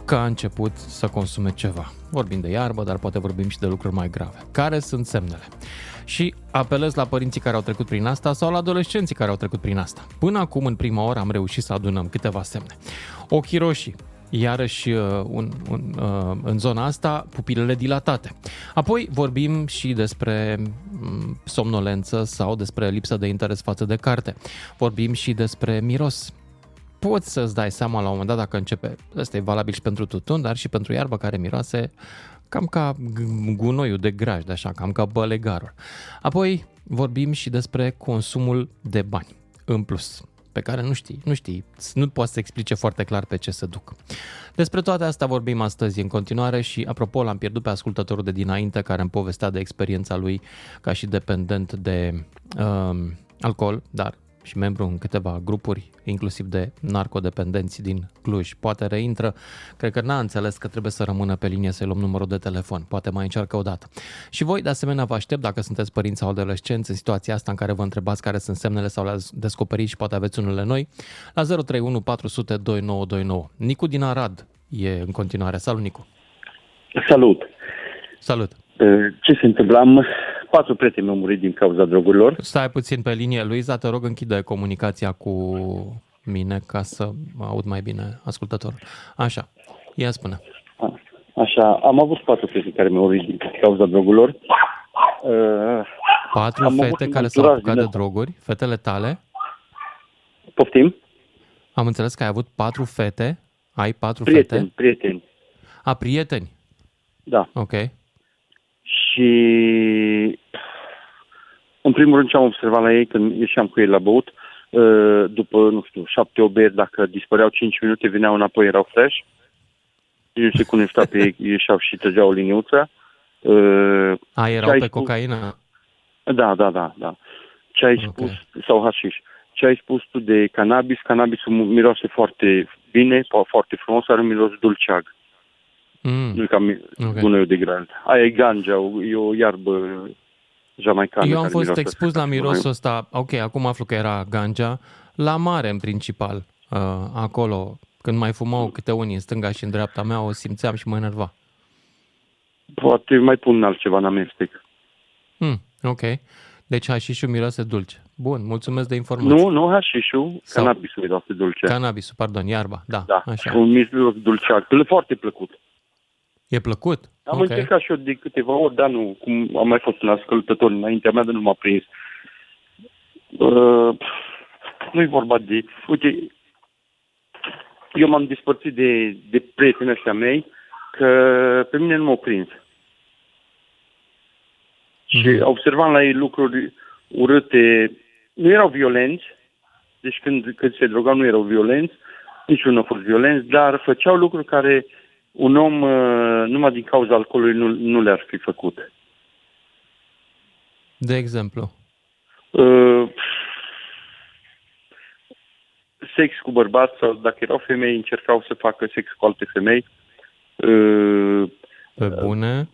că a început să consume ceva. Vorbim de iarbă, dar poate vorbim și de lucruri mai grave. Care sunt semnele? Și apelez la părinții care au trecut prin asta sau la adolescenții care au trecut prin asta. Până acum, în prima oră, am reușit să adunăm câteva semne. Ochii roșii, iarăși uh, un, un, uh, în zona asta, pupilele dilatate. Apoi vorbim și despre mm, somnolență sau despre lipsă de interes față de carte. Vorbim și despre miros. Poți să-ți dai seama la un moment dat dacă începe, ăsta e valabil și pentru tutun, dar și pentru iarbă care miroase cam ca g- gunoiul de graj, de așa, cam ca bălegarul. Apoi vorbim și despre consumul de bani în plus pe care nu știi, nu știi, nu poți să explice foarte clar pe ce se duc. Despre toate astea vorbim astăzi în continuare și, apropo, l-am pierdut pe ascultătorul de dinainte care îmi povestea de experiența lui ca și dependent de um, alcool, dar și membru în câteva grupuri, inclusiv de narcodependenți din Cluj. Poate reintră, cred că n-a înțeles că trebuie să rămână pe linie să-i luăm numărul de telefon. Poate mai încearcă o dată. Și voi, de asemenea, vă aștept dacă sunteți părinți sau adolescenți în situația asta în care vă întrebați care sunt semnele sau le-ați descoperit și poate aveți unele noi, la 031 400 2929. Nicu din Arad e în continuare. Salut, Nicu! Salut! Salut! Ce se întâmplă? Am patru prieteni au murit din cauza drogurilor. Stai puțin pe linie, Luiza, te rog închide comunicația cu mine ca să mă aud mai bine ascultătorul. Așa, ia spune. Așa, am avut patru prieteni care mi-au murit din cauza drogurilor. Uh, Patru am avut fete un care s-au anturaj apucat din de ăsta. droguri, fetele tale. Poftim? Am înțeles că ai avut patru fete, ai patru Prieteni, fete. prieteni. A, prieteni. Da. Ok. Și în primul rând ce am observat la ei când ieșeam cu ei la băut, uh, după, nu știu, șapte, opt beri, dacă dispăreau cinci minute, veneau înapoi, erau fresh. Eu se cunoștea pe ei, ieșeau și trăgeau o liniuță. Uh, A, ce erau ai pe spus- cocaină? Da, da, da, da. Ce ai spus, sau hașiș, ce ai spus tu de cannabis, cannabisul miroase foarte bine, po- foarte frumos, are un miros dulceag. Mm. Nu e ca mi- Ok. gunoiul de grant. Aia e ganja, o- e o iarbă jamaicană. Eu am care fost miroase expus la așa, mirosul gunoiul. ăsta, ok, acum aflu că era ganja, la mare în principal, uh, acolo, când mai fumau câte unii în stânga și în dreapta mea, o simțeam și mă enerva. Poate mai pun altceva în amestec. Hmm, ok. Deci hașișul miroase dulce. Bun, mulțumesc de informație. Nu, nu hașișul, Sau- cannabisul miroase dulce. Cannabisul, pardon, iarba, da, da, așa. un miros dulceag. Plă- Foarte plăcut. E plăcut? Am Ok. încercat și eu de câteva ori, dar nu, cum am mai fost un ascultător înaintea mea, dar nu m-a prins. Uh, nu e vorba de... Uite, eu m-am despărțit de, de prietenii ăștia mei, că pe mine nu m-au prins. Și observam la ei lucruri urâte, nu erau violenți, deci când, când se drogau nu erau violenți, niciunul nu a fost violenți, dar făceau lucruri care un om uh, numai din cauza alcoolului nu, nu le-ar fi făcut. De exemplu. Uh, sex cu bărbați sau dacă erau femei, încercau să facă sex cu alte femei. Uh, Pe bune.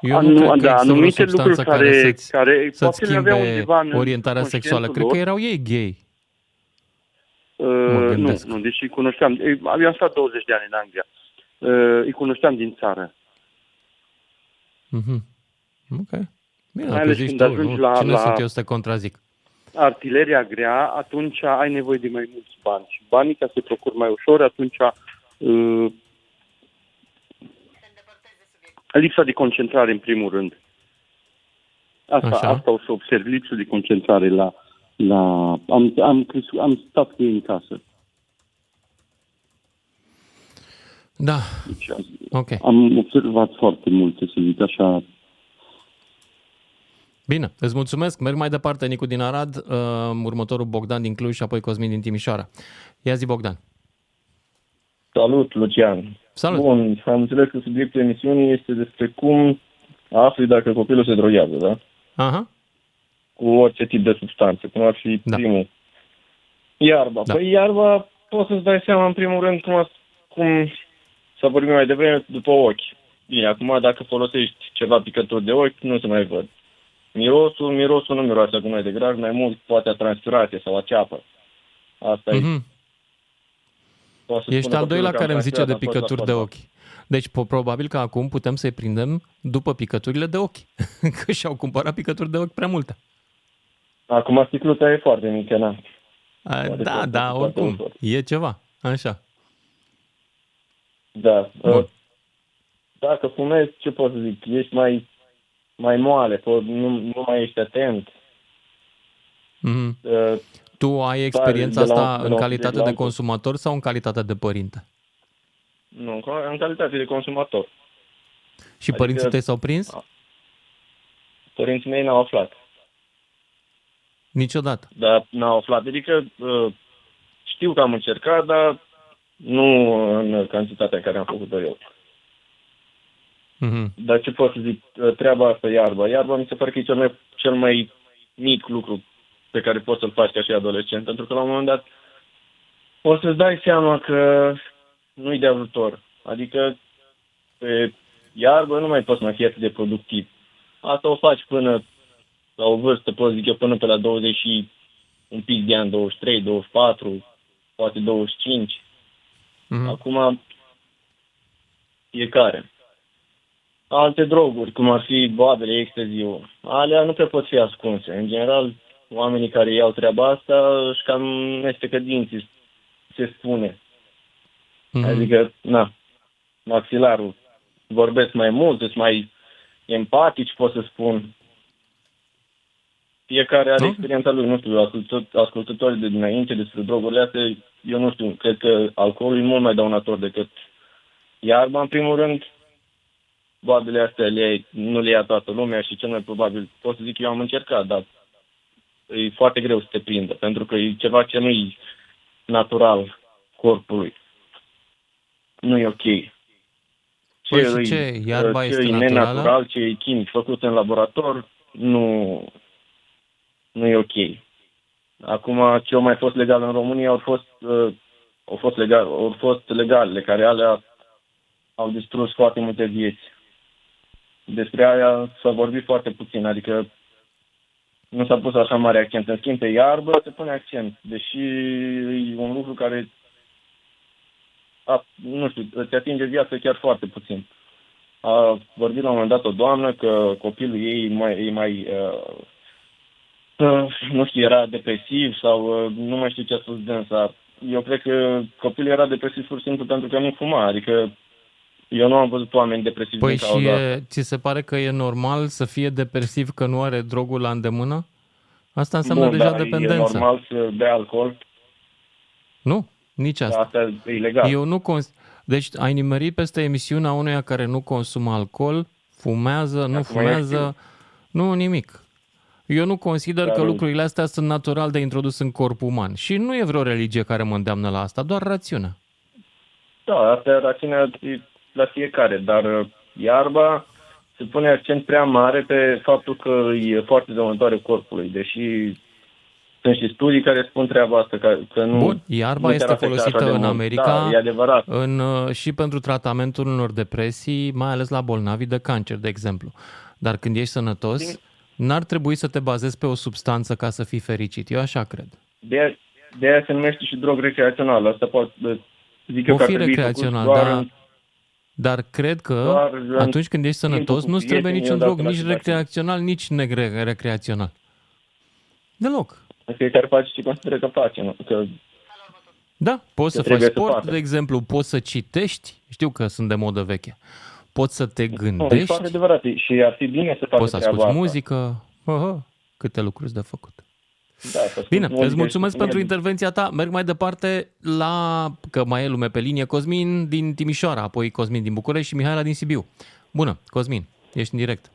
Eu anu- nu cred că da, există vreo anumite substanță lucruri care, care- să-ți, care să-ți poate le aveau schimbe undeva în orientarea sexuală. Cred conștientul că lor. erau ei gay. Uh, nu, gândesc. nu, deși îi cunoșteam. Eu am stat 20 de ani în Anglia. Uh, îi cunoșteam din țară. Mhm. Ok. Bine, Mai dacă ales zici când tu, ajungi nu? la- Cine la- sunt eu să te contrazic? Artileria grea, atunci ai nevoie de mai mulți bani. Și banii, ca să procuri mai ușor, atunci uh, lipsa de concentrare, în primul rând. Asta, Așa. asta o să observ, lipsa de concentrare la... la am, am, crescut, am stat cu ei în casă. Da. Deci, Ok. Am observat foarte multe, să zic așa. Bine, îți mulțumesc. Merg mai departe, Nicu din Arad, uh, următorul Bogdan din Cluj și apoi Cosmin din Timișoara. Ia zi, Bogdan. Salut, Lucian. Salut. Bun, am înțeles că subiectul emisiunii este despre cum afli dacă copilul se droghează, da? Aha. Cu orice tip de substanță, cum ar fi da. primul. Iarba. Da. Păi iarba poți să-ți dai seama în primul rând cum, a- cum să vorbim mai devreme după ochi. Bine, acum dacă folosești ceva picături de ochi, nu se mai văd. Mirosul, mirosul nu miroase acum mai de grav, mai mult poate a transpirație sau a ceapă. Asta e. Mhm. Poate să Ești spună al doilea copilul că care am îmi zice de transpirat, am fost la picături de fotbal. ochi. Deci, po- probabil că acum putem să-i prindem după picăturile de ochi. că și-au cumpărat picături de ochi prea multe. Acum sticluța e foarte mică, na. A, Poate da, să- da, foarte oricum. ușor. E ceva. Așa. Da. Bun. uh, Dacă fumezi, ce pot să zic? Ești mai, mai moale, po- nu, nu mai ești atent. Mhm. Uh, Tu ai experiența de la un- asta de la în un calitate subiect la de altul. consumator sau în calitate de părinte? Nu, în ca- în calitate de consumator. Și părinții tăi s-au prins? Părinții mei n-au aflat. Niciodată. Dar n-au aflat. Adică uh, știu că am încercat, dar nu în cantitatea în care am făcut-o eu. Mhm. Dar ce pot să zic? Uh, Treaba asta, iarba. Iarba mi se pare că e cel mai, cel mai mic lucru pe care poți să-l faci ca și adolescent, pentru că la un moment dat o să-ți dai seama că nu-i de ajutor. Adică pe iarbă nu mai poți mai fi atât de productiv. Asta o faci până la o vârstă, pot zic eu, până pe la 20 și un pic de ani, 23, 24, poate 25. Mhm. Acum, fiecare. Alte droguri, cum ar fi boabele, extaziu, alea nu prea pot fi ascunse. În general, oamenii care iau treaba asta își cam mestecă dinții, se spune. Mhm. Adică, na, maxilarul. Vorbesc mai mult, sunt mai empatici, pot să spun. Fiecare are Da. experiența lui, nu știu, ascultă- ascultătorii de dinainte despre drogurile astea, eu nu știu, cred că alcoolul e mult mai dăunător decât iarba, în primul rând, boabele astea le, nu le ia toată lumea și cel mai probabil, pot să zic că eu am încercat, dar e foarte greu să te prindă, pentru că e ceva ce nu e natural corpului. Nu e ok. Păi și îi- ce? Iarba ce este e naturală? nenatural, ce e chimic făcut în laborator, nu, nu e ok. Acum, ce au mai fost legal în România au fost, uh, au fost, legal, au fost legale, care alea au distrus foarte multe vieți. Despre aia s-a vorbit foarte puțin, adică nu s-a pus așa mare accent. În schimb, pe iarbă se pune accent, deși e un lucru care, a, nu știu, îți atinge viața chiar foarte puțin. A vorbit la un moment dat o doamnă că copilul ei mai, e mai uh, uh, nu știu, era depresiv sau uh, nu mai știu ce a spus dânsa. Eu cred că copilul era depresiv pur și simplu pentru că nu fuma, adică eu nu am văzut oameni depresivi Păi din cauza și asta. e, ți se pare că e normal să fie depresiv că nu are drogul la îndemână? Asta înseamnă Bun, deja dar dependență. E normal să bea alcool, Nu, nici asta. asta e ilegal. Eu nu cons- deci ai nimerit peste emisiunea unuia care nu consumă alcool, fumează, nu Acum fumează, nu nimic. Eu nu consider Dar că nu- lucrurile astea sunt natural de introdus în corpul uman. Și nu e vreo religie care mă îndeamnă la asta, doar rațiunea. Da, asta e rațiunea e la fiecare, dar uh, iarba se pune accent prea mare pe faptul că e foarte dăunătoare corpului, deși sunt și studii care spun treaba asta, că, că nu... Bun, iarba nu este te afectează folosită așa de în mult. America Da, e adevărat. În, uh, și pentru tratamentul unor depresii, mai ales la bolnavi de cancer, de exemplu. Dar când ești sănătos, n-ar trebui să te bazezi pe o substanță ca să fii fericit. Eu așa cred. De aia, de aia se numește și drog recreațional. Asta poate, zic eu O că ar fi trebui făcut recreațional, doar da. în- Dar cred că Doar în atunci când ești timpul sănătos, cu nu-ți trebuie prietenii, niciun odată drog, la nici ceva. recreațional, nici nerecreațional. Deloc. Fiecare face ce consideră că face, nu? Că Da, poți Că să faci trebuie să sport, facă. de exemplu, poți să citești, știu că sunt de modă veche, poți să te nu, e gândești, foarte adevărat și ar fi bine să facă poți să treaba asculti asta. muzică, Aha, câte lucruri de făcut. Da, să asculti Bine, muzică îți mulțumesc și- pentru intervenția ta. Merg mai departe la, că mai e lume pe linie, Cosmin din Timișoara, apoi Cosmin din București și Mihaela din Sibiu. Bună, Cosmin, ești în direct.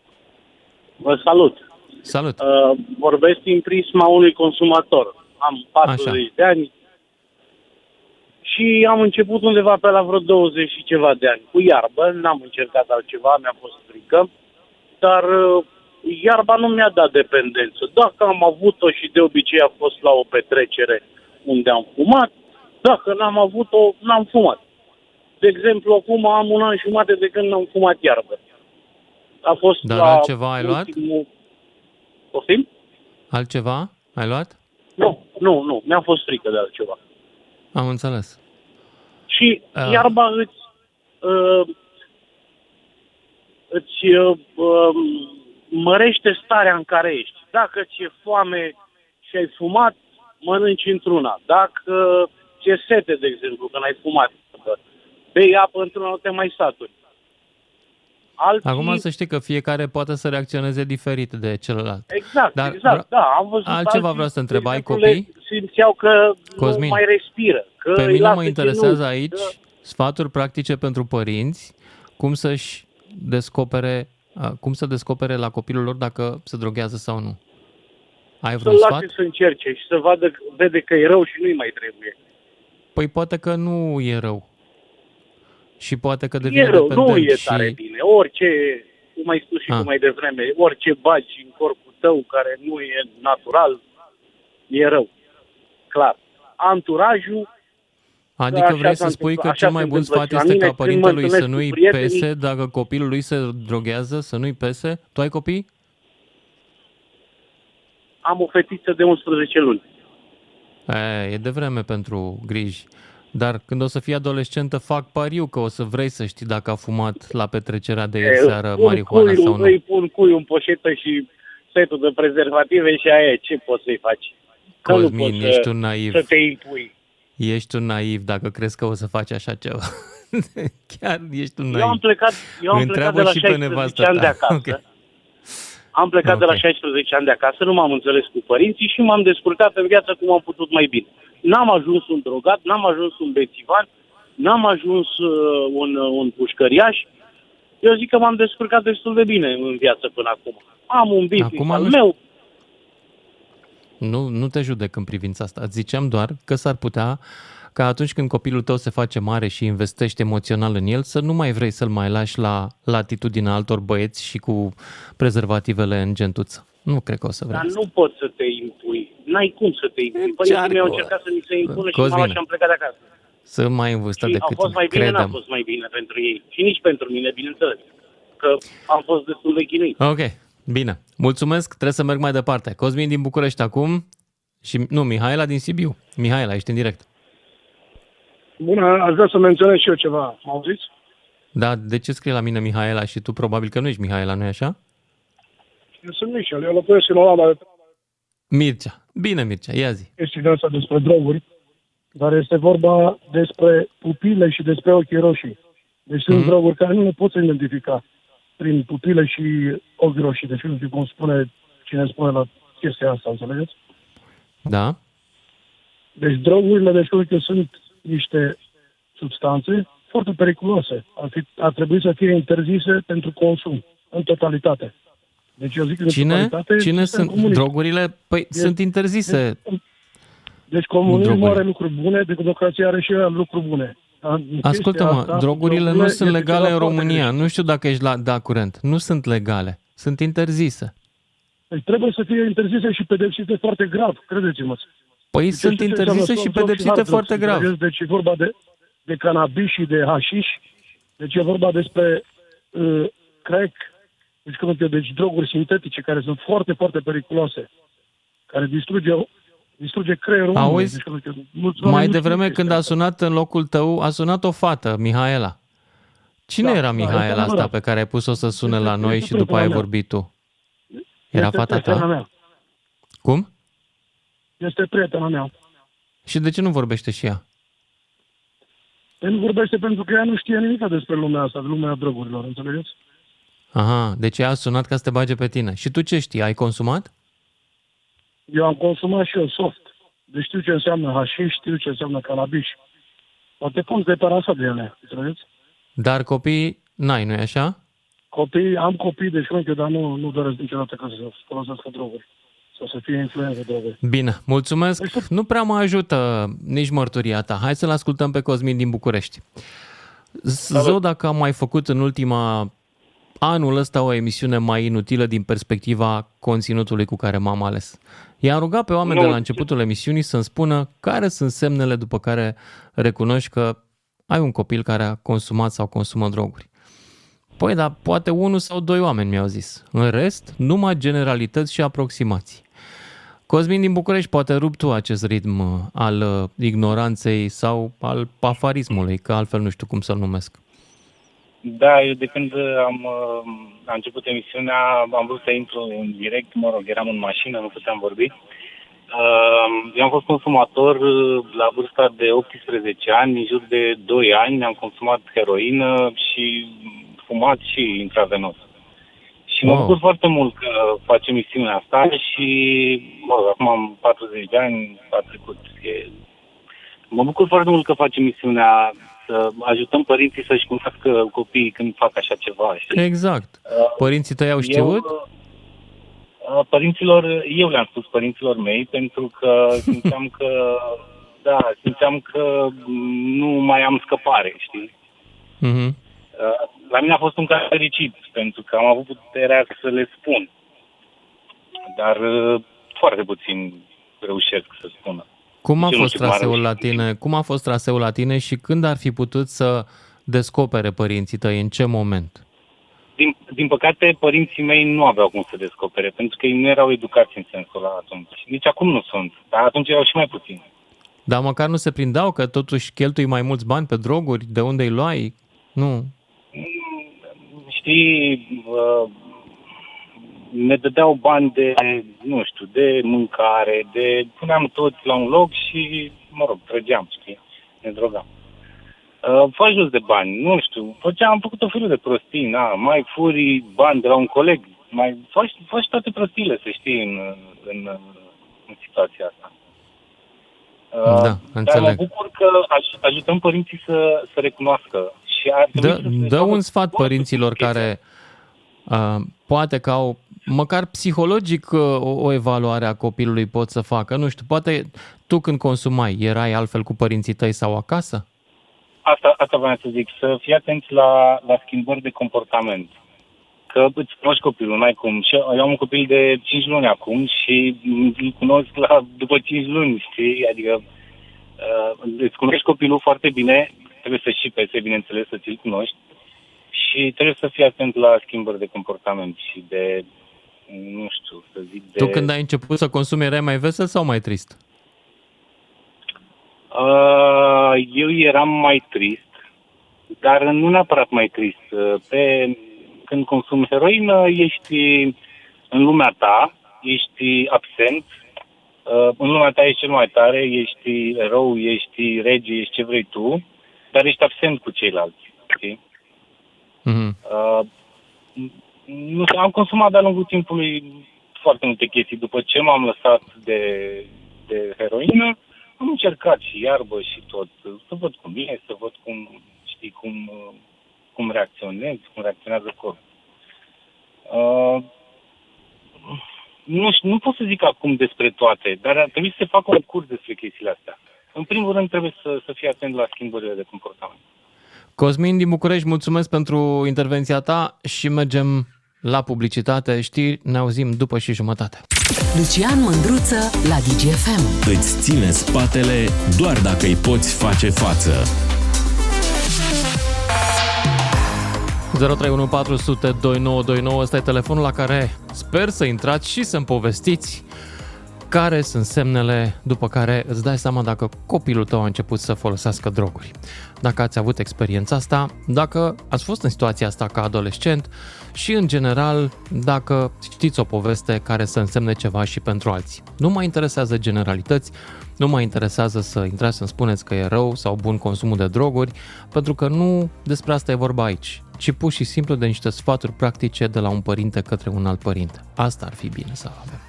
Vă salut. Salut. Uh, vorbesc din prisma unui consumator. Am 40 Așa. de ani și am început undeva pe la vreo 20 și ceva de ani cu iarbă. N-am încercat altceva, mi-a fost frică. Dar uh, iarba nu mi-a dat dependență. Dacă am avut-o și de obicei a fost la o petrecere unde am fumat, dacă n-am avut-o, n-am fumat. De exemplu, acum am un an și jumate de când n-am fumat iarbă. A fost Dar la altceva ai luat? ultimul... Poftim? Altceva ai luat? Nu, nu, nu. Mi-a fost frică de altceva. Am înțeles. Și Ah. uh. iarba îți, uh, îți uh, um, mărește starea în care ești. Dacă ți-e foame și ai fumat, mănânci într-una. Dacă ți-e sete, de exemplu, când ai fumat, bei apă într-una, nu te mai saturi. Alții... Acum să știi că fiecare poate să reacționeze diferit de celălalt. Exact, Dar exact, da, am văzut altceva alții, vreau să întreb, ai de exemplu, copii? le Simțeau că Cosmin, nu mai respiră, că Pe îi mine lasă mă interesează genunchi, aici că- sfaturi practice pentru părinți, cum să-și descopere, a, cum să descopere la copilul lor dacă se droghează sau nu. Ai vreun să-l sfat? lase să încerce și să vadă, vede că e rău și nu-i mai trebuie. Păi poate că nu e rău. Și poate că devine E rău, dependent nu e și... tare bine. Orice, cum ai spus și Ah. tu mai devreme, orice bagi în corpul tău care nu e natural, e rău. Clar. Anturajul Adică Așa vrei s-a să spui că întâmplat- cel așa mai se bun întâmplă sfat și la este mine ca când mă părintelui să întâlnesc cu nu-i prietenii- pese dacă copilul lui se droghează, să nu-i pese? Tu ai copii? am o fetiță de 11 luni. E, e de vreme pentru griji. Dar când o să fii adolescentă, fac pariu că o să vrei să știi dacă a fumat la petrecerea de ieri E, seară pun marihuana cuiul, sau nu. Îi pun cuiul în poșetă și setul de prezervative și aia e. Ce poți să-i faci? Că nu Cosmin, poți ești să, un naiv. Să te impui. Ești un naiv dacă crezi că o să faci așa ceva. Chiar ești un naiv. Eu am plecat, eu am plecat Întreabă de la și pe 16 nevastă ani de ta. acasă. Ok. Am plecat de la 16 ani de acasă, nu m-am înțeles cu părinții și m-am descurcat în viață cum am putut mai bine. N-am ajuns un drogat, n-am ajuns un bețivan, n-am ajuns uh, un, uh, un pușcăriaș. Eu zic că m-am descurcat destul de bine în viață până acum. Am un business Acum al nu meu, Nu, nu te judec în privința asta. Îți ziceam doar că s-ar putea ca atunci când copilul tău se face mare și investești emoțional în el, să nu mai vrei să-l mai lași la latitudinea altor băieți și cu prezervativele în gentuță. Nu cred că o să vrei. dar nu poți să te impui. N-ai cum să te impui. Părinții mei au încercat să mi se impună și m-am Cosmine. luat și am plecat de acasă. Să mai în vârstă Și a decât fost mai bine, n-a credem. fost mai bine pentru ei. Și nici pentru mine, bineînțeles. Că am fost destul de chinuit. Ok, bine. Mulțumesc, trebuie să merg mai departe. Cosmin din București acum și, nu, Mihaela din Sibiu. Mihaela, ești în direct. Bună, aș vrea să menționez și eu ceva. Mă auziți? Da, de ce scrie la mine Mihaela și tu probabil că nu ești Mihaela, nu-i așa? Eu sunt Michel, eu locuiesc în Olanda de Mircea. Bine, Mircea, ia zi. chestii de asta despre droguri, dar este vorba despre pupile și despre ochii roșii. Deci sunt Mhm. droguri care nu le poți identifica prin pupile și ochi roșii. Deci nu știu cum spune cine spune la chestia asta, înțelegeți? Da? Deci drogurile, deci cred că sunt niște substanțe foarte periculoase. Ar, fi, ar trebui să fie interzise pentru consum, în totalitate. Deci eu zic că în Cine, totalitate cine este sunt comunism. drogurile? Păi E- sunt interzise. Deci comunismul Droguri. are lucruri bune, democrația are și ea lucruri bune. Dar în chestia Ascultă-mă, asta, drogurile nu sunt este legale ceva în foarte România. greșit. Nu știu dacă ești la da curent. Nu sunt legale. Sunt interzise. Deci trebuie să fie interzise și pedepsite foarte grav, credeți-mă. Păi Deci sunt știți ce interzise înseamnă și soft drugs pedepsite hard drugs, foarte grav. înțelegeți? Deci e vorba de, de cannabis și de hașiș. Deci e vorba despre uh, crack, deci, cum zice, deci droguri sintetice care sunt foarte, foarte periculoase, care distruge, distruge creierul omului. Auzi? Deci, cum zice, mulți oameni Mai nu știu devreme chestia când a asta. sunat în locul tău, a sunat o fată, Mihaela. Cine Da, era da, Mihaela este asta adevărat. pe care ai pus-o să sune Este- la noi este și după aia ai prietena mea. vorbit tu? Era Este fata prietena ta? Mea. Cum? Este prietena mea. Și de ce nu vorbește și ea? El nu vorbește pentru că ea nu știe nimic despre lumea asta, de lumea drogurilor, înțelegeți? Aha, deci ea a sunat ca să te bage pe tine. Și tu ce știi? Ai consumat? Eu am consumat și eu soft. Deci știu ce înseamnă hașiș, știu ce înseamnă cannabis. Poate pun de parasa de ele, înțelegeți? Dar copii n-ai, nu-i așa? Copii, am copii de șmeche, dar nu, nu doresc niciodată ca să folosească droguri. Sau să fie influență de droguri. Bine, mulțumesc. Nu prea mă ajută nici mărturia ta. Hai să-l ascultăm pe Cosmin din București. Zău dacă am mai făcut în ultima anul ăsta o emisiune mai inutilă din perspectiva conținutului cu care m-am ales. I-am rugat pe oameni Nu. de la începutul emisiunii să-mi spună care sunt semnele după care recunoști că ai un copil care a consumat sau consumă droguri. Păi, dar poate unul sau doi oameni mi-au zis. În rest, numai generalități și aproximații. Cosmin din București, poate rup tu acest ritm uh, al uh, ignoranței sau al pafarismului, că altfel nu știu cum să-l numesc. Da, eu de când am, uh, a început emisiunea, am vrut să intru în direct, mă rog, eram în mașină, nu puteam vorbi. Uh, Eu am fost consumator uh, la vârsta de 18 ani, în jur de 2 ani, am consumat heroină și fumat și intravenos. Și mă Wow. bucur foarte mult că facem misiunea asta și, mă rog, acum am 40 de ani, a trecut. E... Mă bucur foarte mult că facem misiunea să ajutăm părinții să-și cunoască copiii când fac așa ceva. Știi? Exact. Părinții tăi au știut? Eu, uh, părinților, eu le-am spus părinților mei pentru că simțeam că, da, simțeam că nu mai am scăpare, știi? Mhm. Uh, La mine a fost un caz fericit, pentru că am avut puterea să le spun. Dar uh, foarte puțin reușesc să spună. Cum a Nici eu nu fost știu cum a traseul la reușit. tine? Cum a fost traseul la tine și când ar fi putut să descopere părinții tăi? În ce moment? Din, din păcate, părinții mei nu aveau cum să descopere, pentru că ei nu erau educați în sensul ăla atunci. Nici acum nu sunt, dar atunci erau și mai puțini. Dar măcar nu se prindeau că totuși cheltui mai mulți bani pe droguri? De unde îi luai? Nu. Știi, uh, ne dădeau bani de, nu știu, de mâncare, de puneam toți la un loc și, mă rog, trăgeam, știi, ne drogam. Uh, faci jos de bani, nu știu, făceam, am făcut o felul de prostii, na, mai furi bani de la un coleg, mai faci, faci toate prostiile, să știi, în, în, în situația asta. Uh, Da, Dar mă înțeleg. bucur că aj- ajutăm părinții să, să recunoască și ar trebui Dă, să se dă facă un sfat părinților care uh, poate că au măcar psihologic uh, o, o evaluare a copilului pot să facă. Nu știu, poate tu când consumai erai altfel cu părinții tăi sau acasă? Asta, asta vreau să zic, să fii atenți la, la schimbări de comportament. Că îți cunoști copilul, n-ai cum. Și eu am un copil de 5 luni acum și îl cunosc la, după 5 luni, știi? Adică uh, îți cunoști copilul foarte bine, trebuie să și pese, bineînțeles, să ți-l cunoști și trebuie să fii atent la schimbări de comportament și de, nu știu, să zic, de... Tu când ai început să consumi erai mai vesel sau mai trist? Uh, eu eram mai trist, dar nu neapărat mai trist. Uh, Pe, când consumi heroină, ești în lumea ta, ești absent, uh, în lumea ta ești cel mai tare, ești erou, ești rege, ești ce vrei tu, dar ești absent cu ceilalți. Știi? Mhm. Uh, nu știu, am consumat de-a lungul timpului foarte multe chestii. După ce m-am lăsat de, de heroină, am încercat și iarbă și tot, să văd cum e, să văd cum, știi, cum, uh, cum reacționez, cum reacționează corpul. Uh, nu, știu, nu pot să zic acum despre toate, dar ar trebui să se facă un curs despre chestiile astea. În primul rând trebuie să, să fii atent la schimbările de comportament. Cosmin din București, mulțumesc pentru intervenția ta și mergem la publicitate. Știri, ne auzim după și jumătate. Lucian Mândruță la DGFM. Îți ține spatele doar dacă îi poți face față. 031 400 2929, ăsta e telefonul la care sper să intrați și să-mi povestiți care sunt semnele după care îți dai seama dacă copilul tău a început să folosească droguri. Dacă ați avut experiența asta, dacă ați fost în situația asta ca adolescent și, în general, dacă știți o poveste care să însemne ceva și pentru alții. Nu mă interesează generalități, nu mă interesează să intrați să-mi spuneți că e rău sau bun consumul de droguri, pentru că nu despre asta e vorba aici, ci pur și simplu de niște sfaturi practice de la un părinte către un alt părinte. Asta ar fi bine să avem.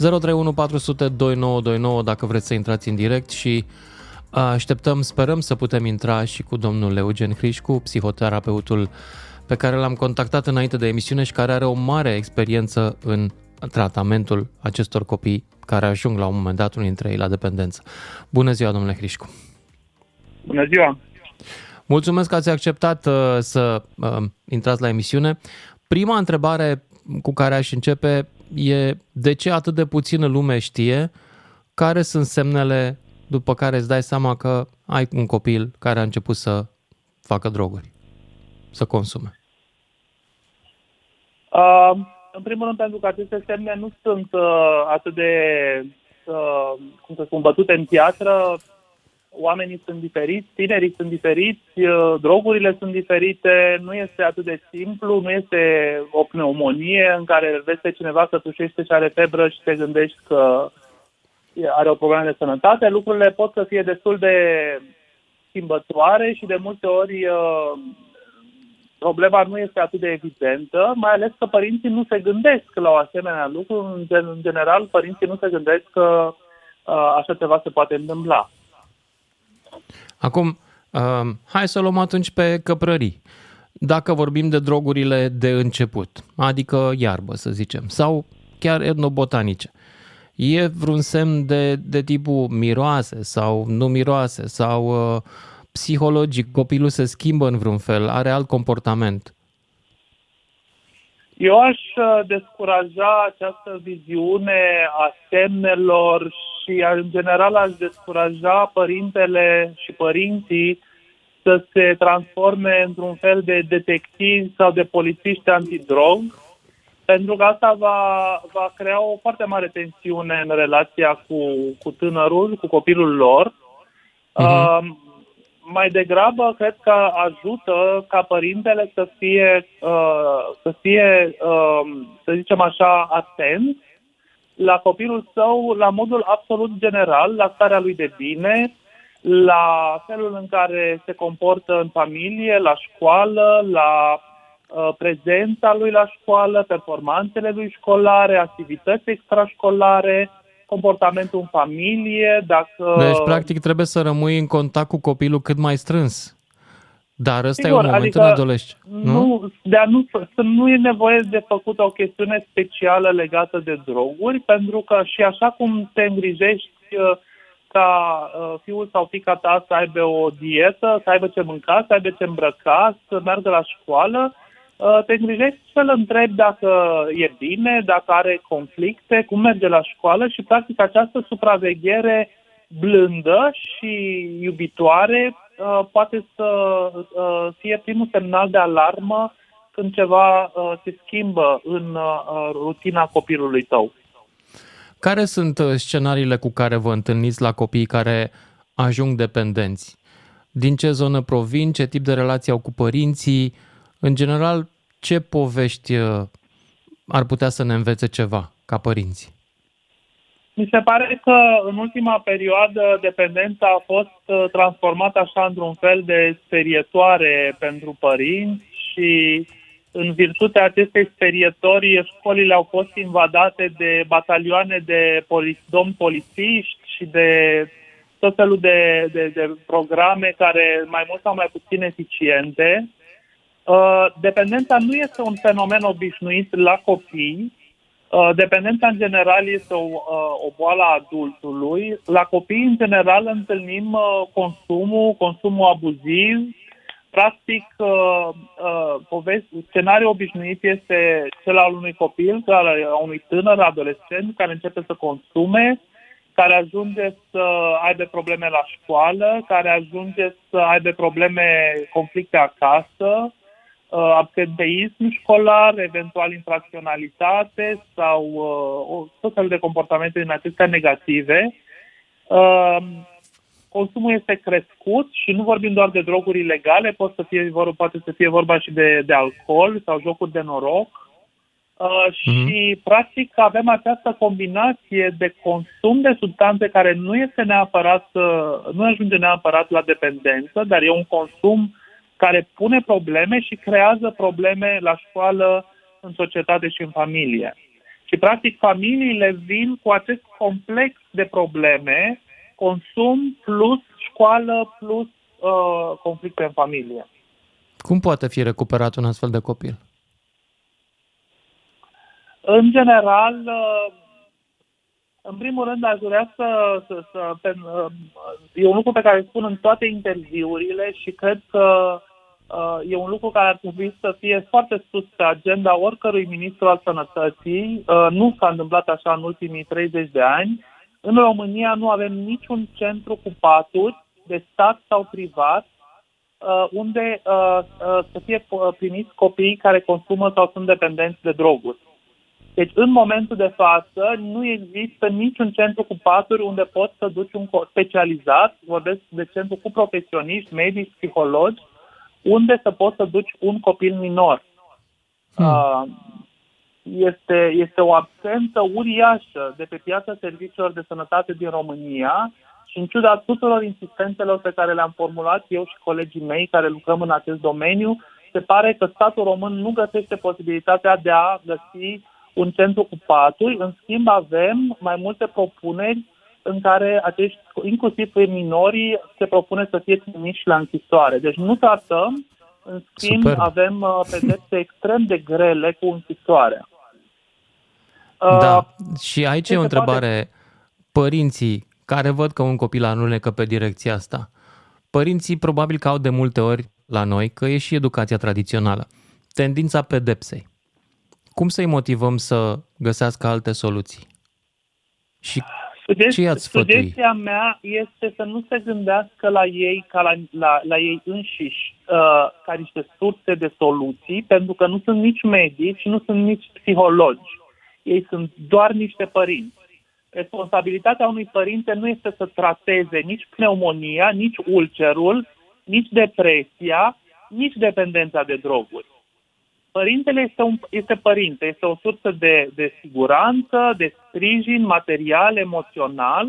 031 400 2929 dacă vreți să intrați în direct și așteptăm, sperăm să putem intra și cu domnul Eugen Hrișcu, psihoterapeutul pe care l-am contactat înainte de emisiune și care are o mare experiență în tratamentul acestor copii care ajung la un moment dat unul dintre ei la dependență. Bună ziua, domnule Hrișcu! Bună ziua! Mulțumesc că ați acceptat uh, să uh, intrați la emisiune. Prima întrebare cu care aș începe e de ce atât de puțină lume știe care sunt semnele după care îți dai seama că ai un copil care a început să facă droguri, să consume. Uh, în primul rând pentru că aceste semne nu sunt uh, atât de, uh, cum să spun, bătute în piatră. Oamenii sunt diferiți, tinerii sunt diferiți, uh, drogurile sunt diferite, nu este atât de simplu, nu este o pneumonie în care vezi pe cineva că tușește și are febră și te gândești că are o problemă de sănătate. Lucrurile pot să fie destul de schimbătoare și de multe ori uh, problema nu este atât de evidentă, mai ales că părinții nu se gândesc la o asemenea lucru. În, gen, în general, părinții nu se gândesc că uh, așa ceva se poate întâmpla. Acum, uh, hai să luăm atunci pe căprării. Dacă vorbim de drogurile de început, adică iarbă, să zicem, sau chiar etnobotanice, e vreun semn de, de tipul miroase sau nu miroase sau uh, psihologic, copilul se schimbă în vreun fel, are alt comportament? Eu aș uh, descuraja această viziune a semnelor și și în general aș descuraja părintele și părinții să se transforme într-un fel de detectivi sau de polițiști antidrog, pentru că asta va, va crea o foarte mare tensiune în relația cu, cu tânărul, cu copilul lor. Uh-huh. Uh, mai degrabă, cred că ajută ca părintele să fie, uh, să fie uh, să zicem așa, atent la copilul său la modul absolut general, la starea lui de bine, la felul în care se comportă în familie, la școală, la uh, prezența lui la școală, performanțele lui școlare, activități extrașcolare, comportamentul în familie, dacă... Deci, practic, trebuie să rămâi în contact cu copilul cât mai strâns. Dar ăsta Sigur, e un moment adică în adolescență, nu? nu? De a nu, să nu e nevoie de făcut o chestiune specială legată de droguri, pentru că și așa cum te îngrijești uh, ca uh, fiul sau fica ta să aibă o dietă, să aibă ce mânca, să aibă ce îmbrăca, să meargă la școală, uh, te îngrijești să-l întrebi dacă e bine, dacă are conflicte, cum merge la școală și practic această supraveghere blândă și iubitoare uh, poate să uh, fie primul semnal de alarmă când ceva uh, se schimbă în uh, rutina copilului tău. Care sunt uh, scenariile cu care vă întâlniți la copiii care ajung dependenți? Din ce zonă provin, ce tip de relație au cu părinții? În general, ce povești uh, ar putea să ne învețe ceva ca părinți? Mi se pare că în ultima perioadă dependența a fost uh, transformată așa într-un fel de sperietoare pentru părinți și în virtutea acestei sperietori, școlile au fost invadate de batalioane de poli- domni polițiști și de tot felul de, de, de programe care mai mult sau mai puțin eficiente. Uh, dependența nu este un fenomen obișnuit la copii. Uh, dependența în general este o, uh, o boală a adultului. La copii, în general, întâlnim consumul, consumul abuziv, Practic, uh, uh, scenariul obișnuit este cel al unui copil, al unui tânăr, adolescent, care începe să consume, care ajunge să aibă probleme la școală, care ajunge să aibă probleme, conflicte acasă, uh, absenteism școlar, eventual infracționalitate sau uh, tot felul de comportamente din acestea negative. Uh, consumul este crescut și nu vorbim doar de droguri ilegale, poate să fie, poate să fie vorba și de, de alcool sau jocuri de noroc. Uh, și, mm-hmm. practic, avem această combinație de consum de substanțe care nu este neapărat, uh, nu ajunge neapărat la dependență, dar e un consum care pune probleme și creează probleme la școală, în societate și în familie. Și, practic, familiile vin cu acest complex de probleme consum plus școală plus uh, conflicte în familie. Cum poate fi recuperat un astfel de copil? În general, uh, în primul rând, aș vrea să, să, să pe, uh, e un lucru pe care îl spun în toate interviurile și cred că uh, e un lucru care ar trebui să fie foarte sus pe agenda oricărui ministru al sănătății. Nu s-a întâmplat așa în ultimii 30 de ani în România nu avem niciun centru cu paturi de stat sau privat uh, unde uh, uh, să fie primiți copiii care consumă sau sunt dependenți de droguri. Deci, în momentul de față, nu există niciun centru cu paturi unde poți să duci un specializat, vorbesc de centru cu profesioniști, medici, psihologi, unde să poți să duci un copil minor. Hmm. Uh, este, este o absență uriașă de pe piața serviciilor de sănătate din România și în ciuda tuturor insistențelor pe care le-am formulat eu și colegii mei care lucrăm în acest domeniu, se pare că statul român nu găsește posibilitatea de a găsi un centru cu paturi. În schimb, avem mai multe propuneri în care acești, inclusiv minorii, se propune să fie trimiși la închisoare. Deci nu tratăm, în schimb, Super. avem uh, pedepse extrem de grele cu închisoarea. Da, uh, și aici e o întrebare. Poate... Părinții care văd că un copil alunecă pe direcția asta, părinții probabil că au de multe ori la noi că e și educația tradițională. Tendința pedepsei. Cum să-i motivăm să găsească alte soluții? Și Ce i-ați sfătui? Sugestia mea este să nu se gândească la ei ca la, la, la ei înșiși uh, ca niște surse de soluții, pentru că nu sunt nici medici, nu sunt nici psihologi. Ei sunt doar niște părinți. Responsabilitatea unui părinte nu este să trateze nici pneumonia, nici ulcerul, nici depresia, nici dependența de droguri. Părintele este, un, este părinte, este o sursă de, de siguranță, de sprijin material, emoțional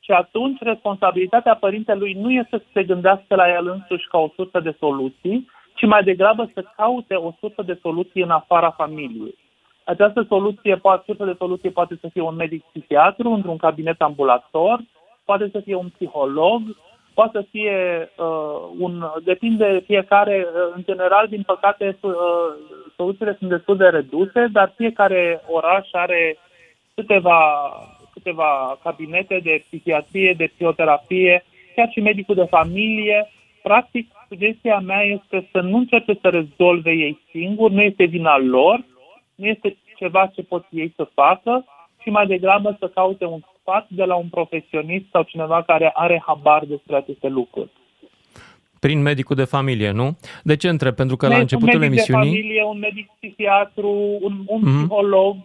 și atunci responsabilitatea părintelui nu este să se gândească la el însuși ca o sursă de soluții, ci mai degrabă să caute o sursă de soluții în afara familiei. Această soluție, poate, sursă de soluție poate să fie un medic psihiatru într-un cabinet ambulator, poate să fie un psiholog, poate să fie uh, un... depinde fiecare, uh, în general, din păcate, uh, soluțiile sunt destul de reduse, dar fiecare oraș are câteva, câteva cabinete de psihiatrie, de psihoterapie, chiar și medicul de familie. Practic, sugestia mea este să nu încerce să rezolve ei singuri, nu este vina lor, nu este ceva ce pot ei să facă, și mai degrabă să caute un sfat de la un profesionist sau cineva care are habar despre aceste lucruri. Prin medicul de familie, nu? De ce întreb? Pentru că Medic, la începutul un medic emisiunii... de familie, un medic psihiatru, un, un Mhm. psiholog.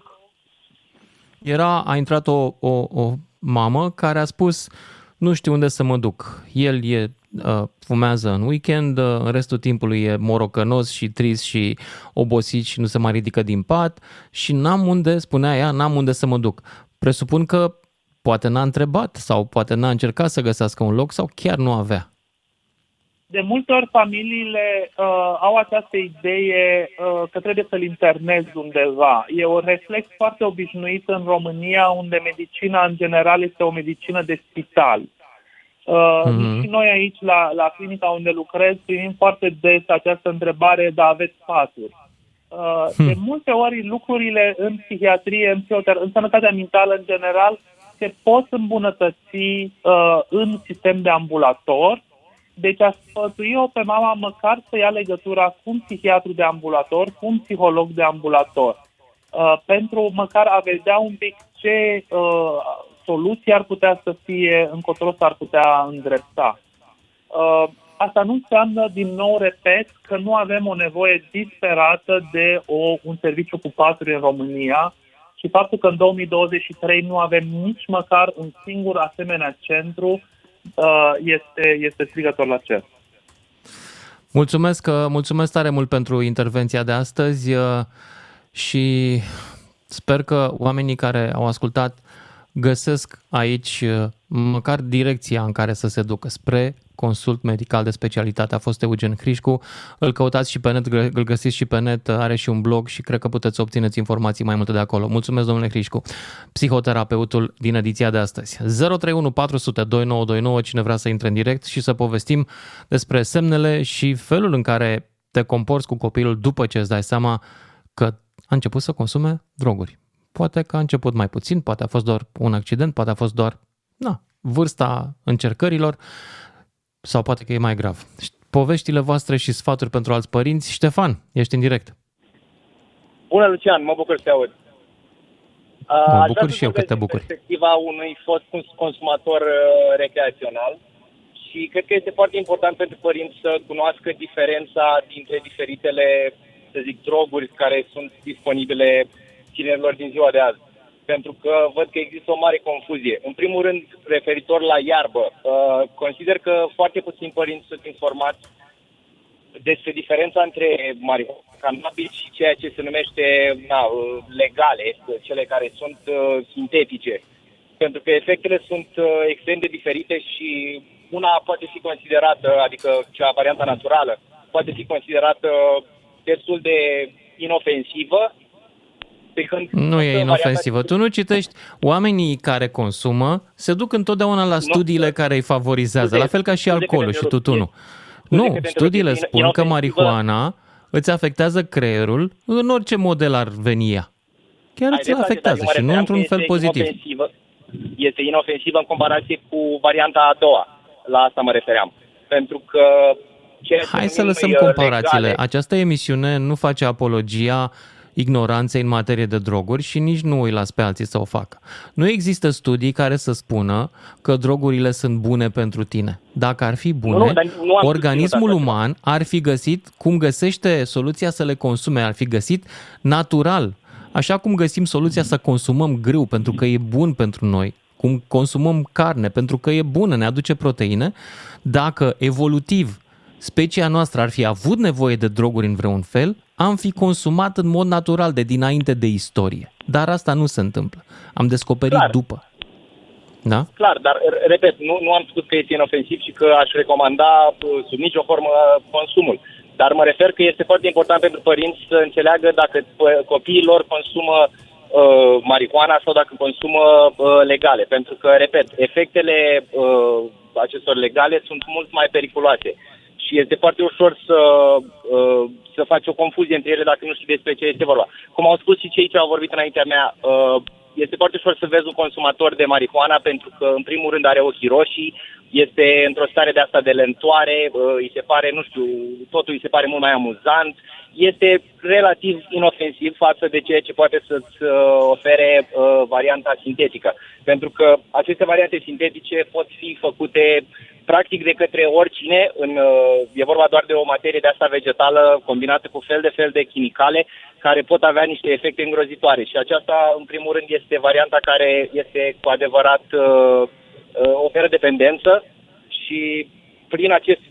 Era, a intrat o, o, o mamă care a spus nu știu unde să mă duc. El e uh, fumează în weekend, uh, în restul timpului e morocănos și trist și obosit și nu se mai ridică din pat și n-am unde, spunea ea, n-am unde să mă duc. Presupun că poate n-a întrebat sau poate n-a încercat să găsească un loc sau chiar nu avea. De multe ori familiile uh, au această idee uh, că trebuie să-l internezi undeva. E un reflex foarte obișnuit în România, unde medicina în general este o medicină de spital. Uh, Mhm. Și noi aici, la, la clinica unde lucrez, primim foarte des această întrebare, dar aveți sfaturi. Uh, De multe ori lucrurile în psihiatrie, în, psihoter- în sănătatea mentală în general, se pot îmbunătăți uh, în sistem de ambulator. Deci aș sfătui-o pe mama măcar să ia legătura cu un psihiatru de ambulator, cu un psiholog de ambulator, uh, pentru măcar a vedea un pic ce uh, soluții ar putea să fie, încotro s-ar putea îndrepta. Uh, asta nu înseamnă, din nou, repet, că nu avem o nevoie disperată de o, un serviciu cu patru în România și faptul că în 2023 nu avem nici măcar un singur asemenea centru uh, este, este strigător la cer. Mulțumesc, uh, mulțumesc tare mult pentru intervenția de astăzi uh, și sper că oamenii care au ascultat găsesc aici uh, măcar direcția în care să se ducă spre consult medical de specialitate. A fost Eugen Hrișcu, îl căutați și pe net, gă- îl găsiți și pe net, are și un blog și cred că puteți obțineți informații mai multe de acolo. Mulțumesc, domnule Hrișcu, psihoterapeutul din ediția de astăzi. 031 400 2929, cine vrea să intre în direct și să povestim despre semnele și felul în care te comporți cu copilul după ce îți dai seama că a început să consume droguri. Poate că a început mai puțin, poate a fost doar un accident, poate a fost doar na, vârsta încercărilor sau poate că e mai grav. Poveștile voastre și sfaturi pentru alți părinți. Ștefan, ești în direct. Bună, Lucian, mă bucur să te aud. Mă Aș bucur vrea să și eu că vorbesc te din bucuri. perspectiva unui fost cons- consumator uh, recreațional și cred că este foarte important pentru părinți să cunoască diferența dintre diferitele, să zic, droguri care sunt disponibile tinerilor din ziua de azi. Pentru că văd că există o mare confuzie. În primul rând, referitor la iarbă, uh, consider că foarte puțini părinți sunt informați despre diferența între marihuana, cannabis și ceea ce se numește na, uh, legale, cele care sunt uh, sintetice. Pentru că efectele sunt uh, extrem de diferite și una poate fi considerată, adică cea varianta naturală, poate fi considerată destul de inofensivă, pe când Nu e varianta- inofensivă. Tu nu citești. Oamenii care consumă se duc întotdeauna la studiile care îi favorizează, la fel ca și alcoolul și tutunul. Nu, studiile spun că marihuana îți afectează creierul în orice model ar veni ea. Chiar Ai îți dreptate, afectează dar eu mă și nu refeream într-un că fel este pozitiv. Inofensivă, este inofensivă în comparație cu varianta a doua. La asta mă refeream. Pentru că ceea ce Hai să numim lăsăm noi, uh, comparațiile. legale- Această emisiune nu face apologia ignoranței în materie de droguri și nici nu îi las pe alții să o facă. Nu există studii care să spună că drogurile sunt bune pentru tine. Dacă ar fi bune, Nu, nu, dar nu am organismul susținut asta. uman ar fi găsit cum găsește soluția să le consume, ar fi găsit natural. Așa cum găsim soluția să consumăm grâu pentru că e bun pentru noi, cum consumăm carne pentru că e bună, ne aduce proteine, dacă evolutiv specia noastră ar fi avut nevoie de droguri în vreun fel, am fi consumat în mod natural de dinainte de istorie. Dar asta nu se întâmplă. Am descoperit Clar. după. Da? Clar, dar, r- repet, nu, nu am spus că este inofensiv și că aș recomanda uh, sub nicio formă consumul. Dar mă refer că este foarte important pentru părinți să înțeleagă dacă pă- copiii lor consumă uh, marihuana sau dacă consumă uh, legale. Pentru că, repet, efectele uh, acestor legale sunt mult mai periculoase. Și este foarte ușor să, uh, să faci o confuzie între ele dacă nu știi despre ce este vorba. Cum au spus și cei ce au vorbit înaintea mea, uh, este foarte ușor să vezi un consumator de marihuana pentru că, în primul rând, are ochii roșii, este într-o stare de asta de lentoare, uh, îi se pare, nu știu, totul îi se pare mult mai amuzant, este relativ inofensiv față de ceea ce poate să-ți uh, ofere uh, varianta sintetică. Pentru că aceste variante sintetice pot fi făcute practic de către oricine, în, uh, e vorba doar de o materie de asta vegetală combinată cu fel de fel de chimicale care pot avea niște efecte îngrozitoare și aceasta, în primul rând, este varianta care este cu adevărat uh, uh, oferă dependență și prin acest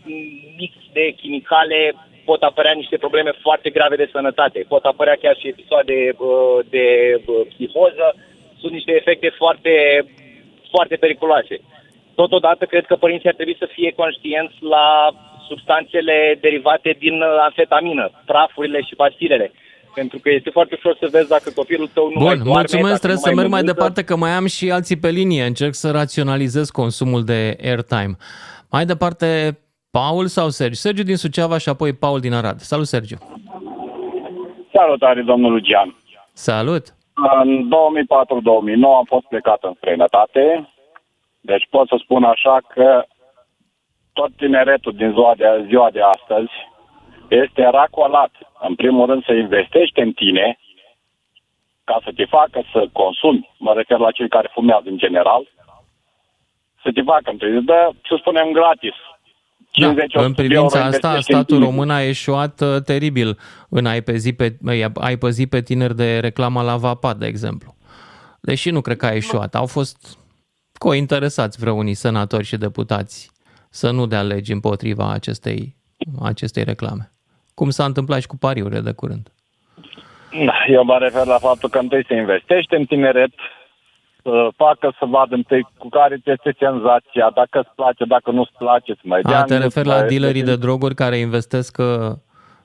mix de chimicale pot apărea niște probleme foarte grave de sănătate. Pot apărea chiar și episoade uh, de uh, psihoză. Sunt niște efecte foarte, foarte periculoase. Totodată, cred că părinții ar trebui să fie conștienți la substanțele derivate din uh, amfetamină, prafurile și pastilele. Pentru că este foarte ușor să vezi dacă copilul tău nu mai Bun, doarme, mulțumesc, dacă trebuie nu să merg mai mănâncă. departe că mai am și alții pe linie. Încerc să raționalizez consumul de airtime. Mai departe, Paul sau Sergiu? Sergiu din Suceava și apoi Paul din Arad. Salut, Sergiu! Salutare, domnul Lucian. Salut! În 2004-2009 am fost plecat în străinătate, deci pot să spun așa că tot tineretul din ziua de, ziua de astăzi este racolat. În primul rând să investești în tine ca să te facă să consumi, mă refer la cei care fumează în general, să te facă întâi, îți dă, să spunem, gratis. 50 Da, în privința euro asta, investești în statul tine. român a eșuat uh, teribil în a-i pezi pe, ai păzi pe tineri de reclama la VAPA, de exemplu. Deși nu cred că a eșuat. Au fost cointeresați vreo unii senatori și deputați să nu dea legi împotriva acestei, acestei reclame. Cum s-a întâmplat și cu pariurile de curând. Da, Eu mă refer la faptul că întâi să investești în tineret, să facă să vadă întâi cu care ți este senzația, dacă îți place, dacă nu-ți place, să mai dea A, te nu-ți referi la mai- dealerii de droguri care investesc uh,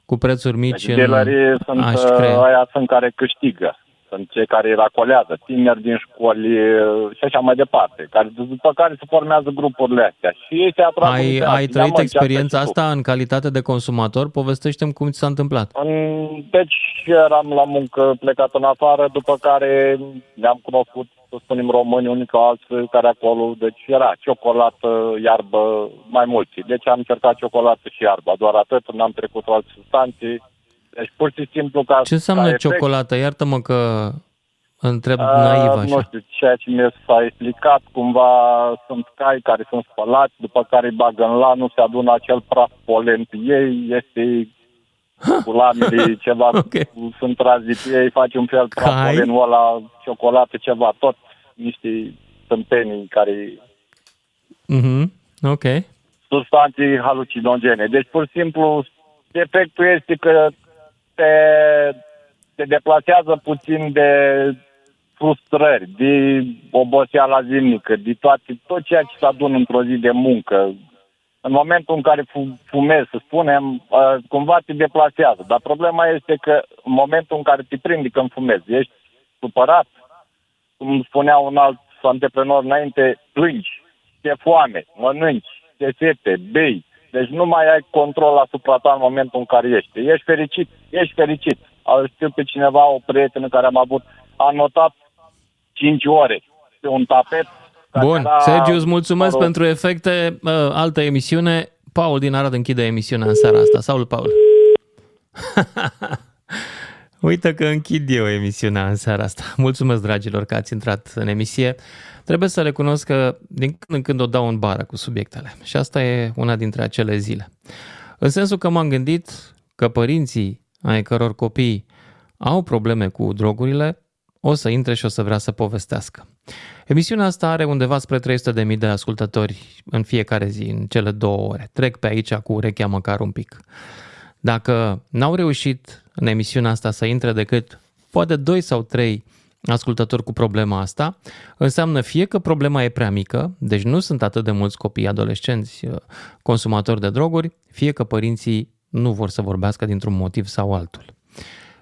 cu prețuri mici în Dealerii sunt, aș uh, crea. aia sunt care câștigă. Sunt cei care îi racolează, tineri din școli uh, și așa mai departe, care, după care se formează grupurile astea. Și ei se atrag Ai, unii pe ai alții. trăit Ia, mă, experiența încearcă și tu. asta în calitate de consumator? Povestește-mi cum ți s-a întâmplat. În- Deci eram la muncă plecat în afară, după care ne-am cunoscut, să spunem, români, unii ca alții care acolo, deci era ciocolată, iarbă, mai mulți. Deci am încercat ciocolată și iarbă, doar atât, n-am trecut cu alte substanțe. Deci pur și simplu ca Ce înseamnă ca efect, ciocolată? Iartă-mă că întreb a, naiv Nu așa. știu, ceea ce mi s-a explicat, cumva sunt cai care sunt spălați, după care îi bagă în lanul, se adună acel praf polen pe ei, este cu lamele ceva, okay. sunt trazi pe ei, face un fel praf Cai? polenul ăla, ciocolată, ceva, tot niște tâmpenii care Mhm. Ok. substanțe halucinogene. Deci, pur și simplu, efectul este că te, te deplasează puțin de frustrări, de oboseala zilnică, de toate, tot ceea ce se adună într-o zi de muncă. În momentul în care fu- fumezi, să spunem, uh, cumva te deplasează. Dar problema este că în momentul în care te prindi când fumezi, ești supărat, cum spunea un alt antreprenor înainte, plângi, te foame, mănânci, te sete, bei. Deci nu mai ai control asupra ta în momentul în care ești. Ești fericit, ești fericit. Al știu pe cineva, o prietenă care am avut, a notat 5 ore pe un tapet. care Bun, era, Sergiu, îți mulțumesc mă rog, pentru efecte. Uh, Altă emisiune. Paul din Arad închide emisiunea în seara asta. Salut, Paul. Uite că închid eu emisiunea în seara asta. Mulțumesc, dragilor, că ați intrat în emisie. Trebuie să recunosc că din când în când o dau în bară cu subiectele. Și asta e una dintre acele zile. În sensul că m-am gândit că părinții ai căror copii au probleme cu drogurile, o să intre și o să vrea să povestească. Emisiunea asta are undeva spre 300.000 de ascultători în fiecare zi, în cele două ore. Trec pe aici cu urechea măcar un pic. Dacă n-au reușit în emisiunea asta să intre decât poate 2 sau 3 ascultători cu problema asta, înseamnă fie că problema e prea mică, deci nu sunt atât de mulți copii adolescenți uh, consumatori de droguri, fie că părinții nu vor să vorbească dintr-un motiv sau altul.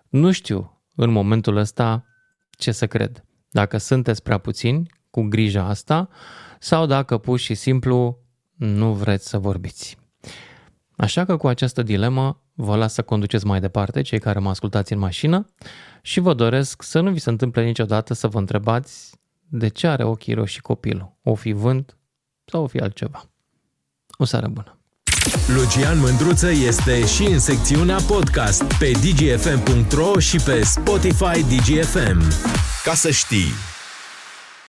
Nu știu în momentul ăsta ce să cred. Dacă sunteți prea puțini cu grija asta sau dacă pur și simplu nu vreți să vorbiți. Așa că cu această dilemă vă las să conduceți mai departe, cei care mă ascultați în mașină, și vă doresc să nu vi se întâmple niciodată să vă întrebați de ce are ochii roșii copilul. O fi vânt sau o fi altceva. O seară bună! Lucian Mândruță este și în secțiunea podcast pe dgfm.ro și pe Spotify DGFM. Ca să știi!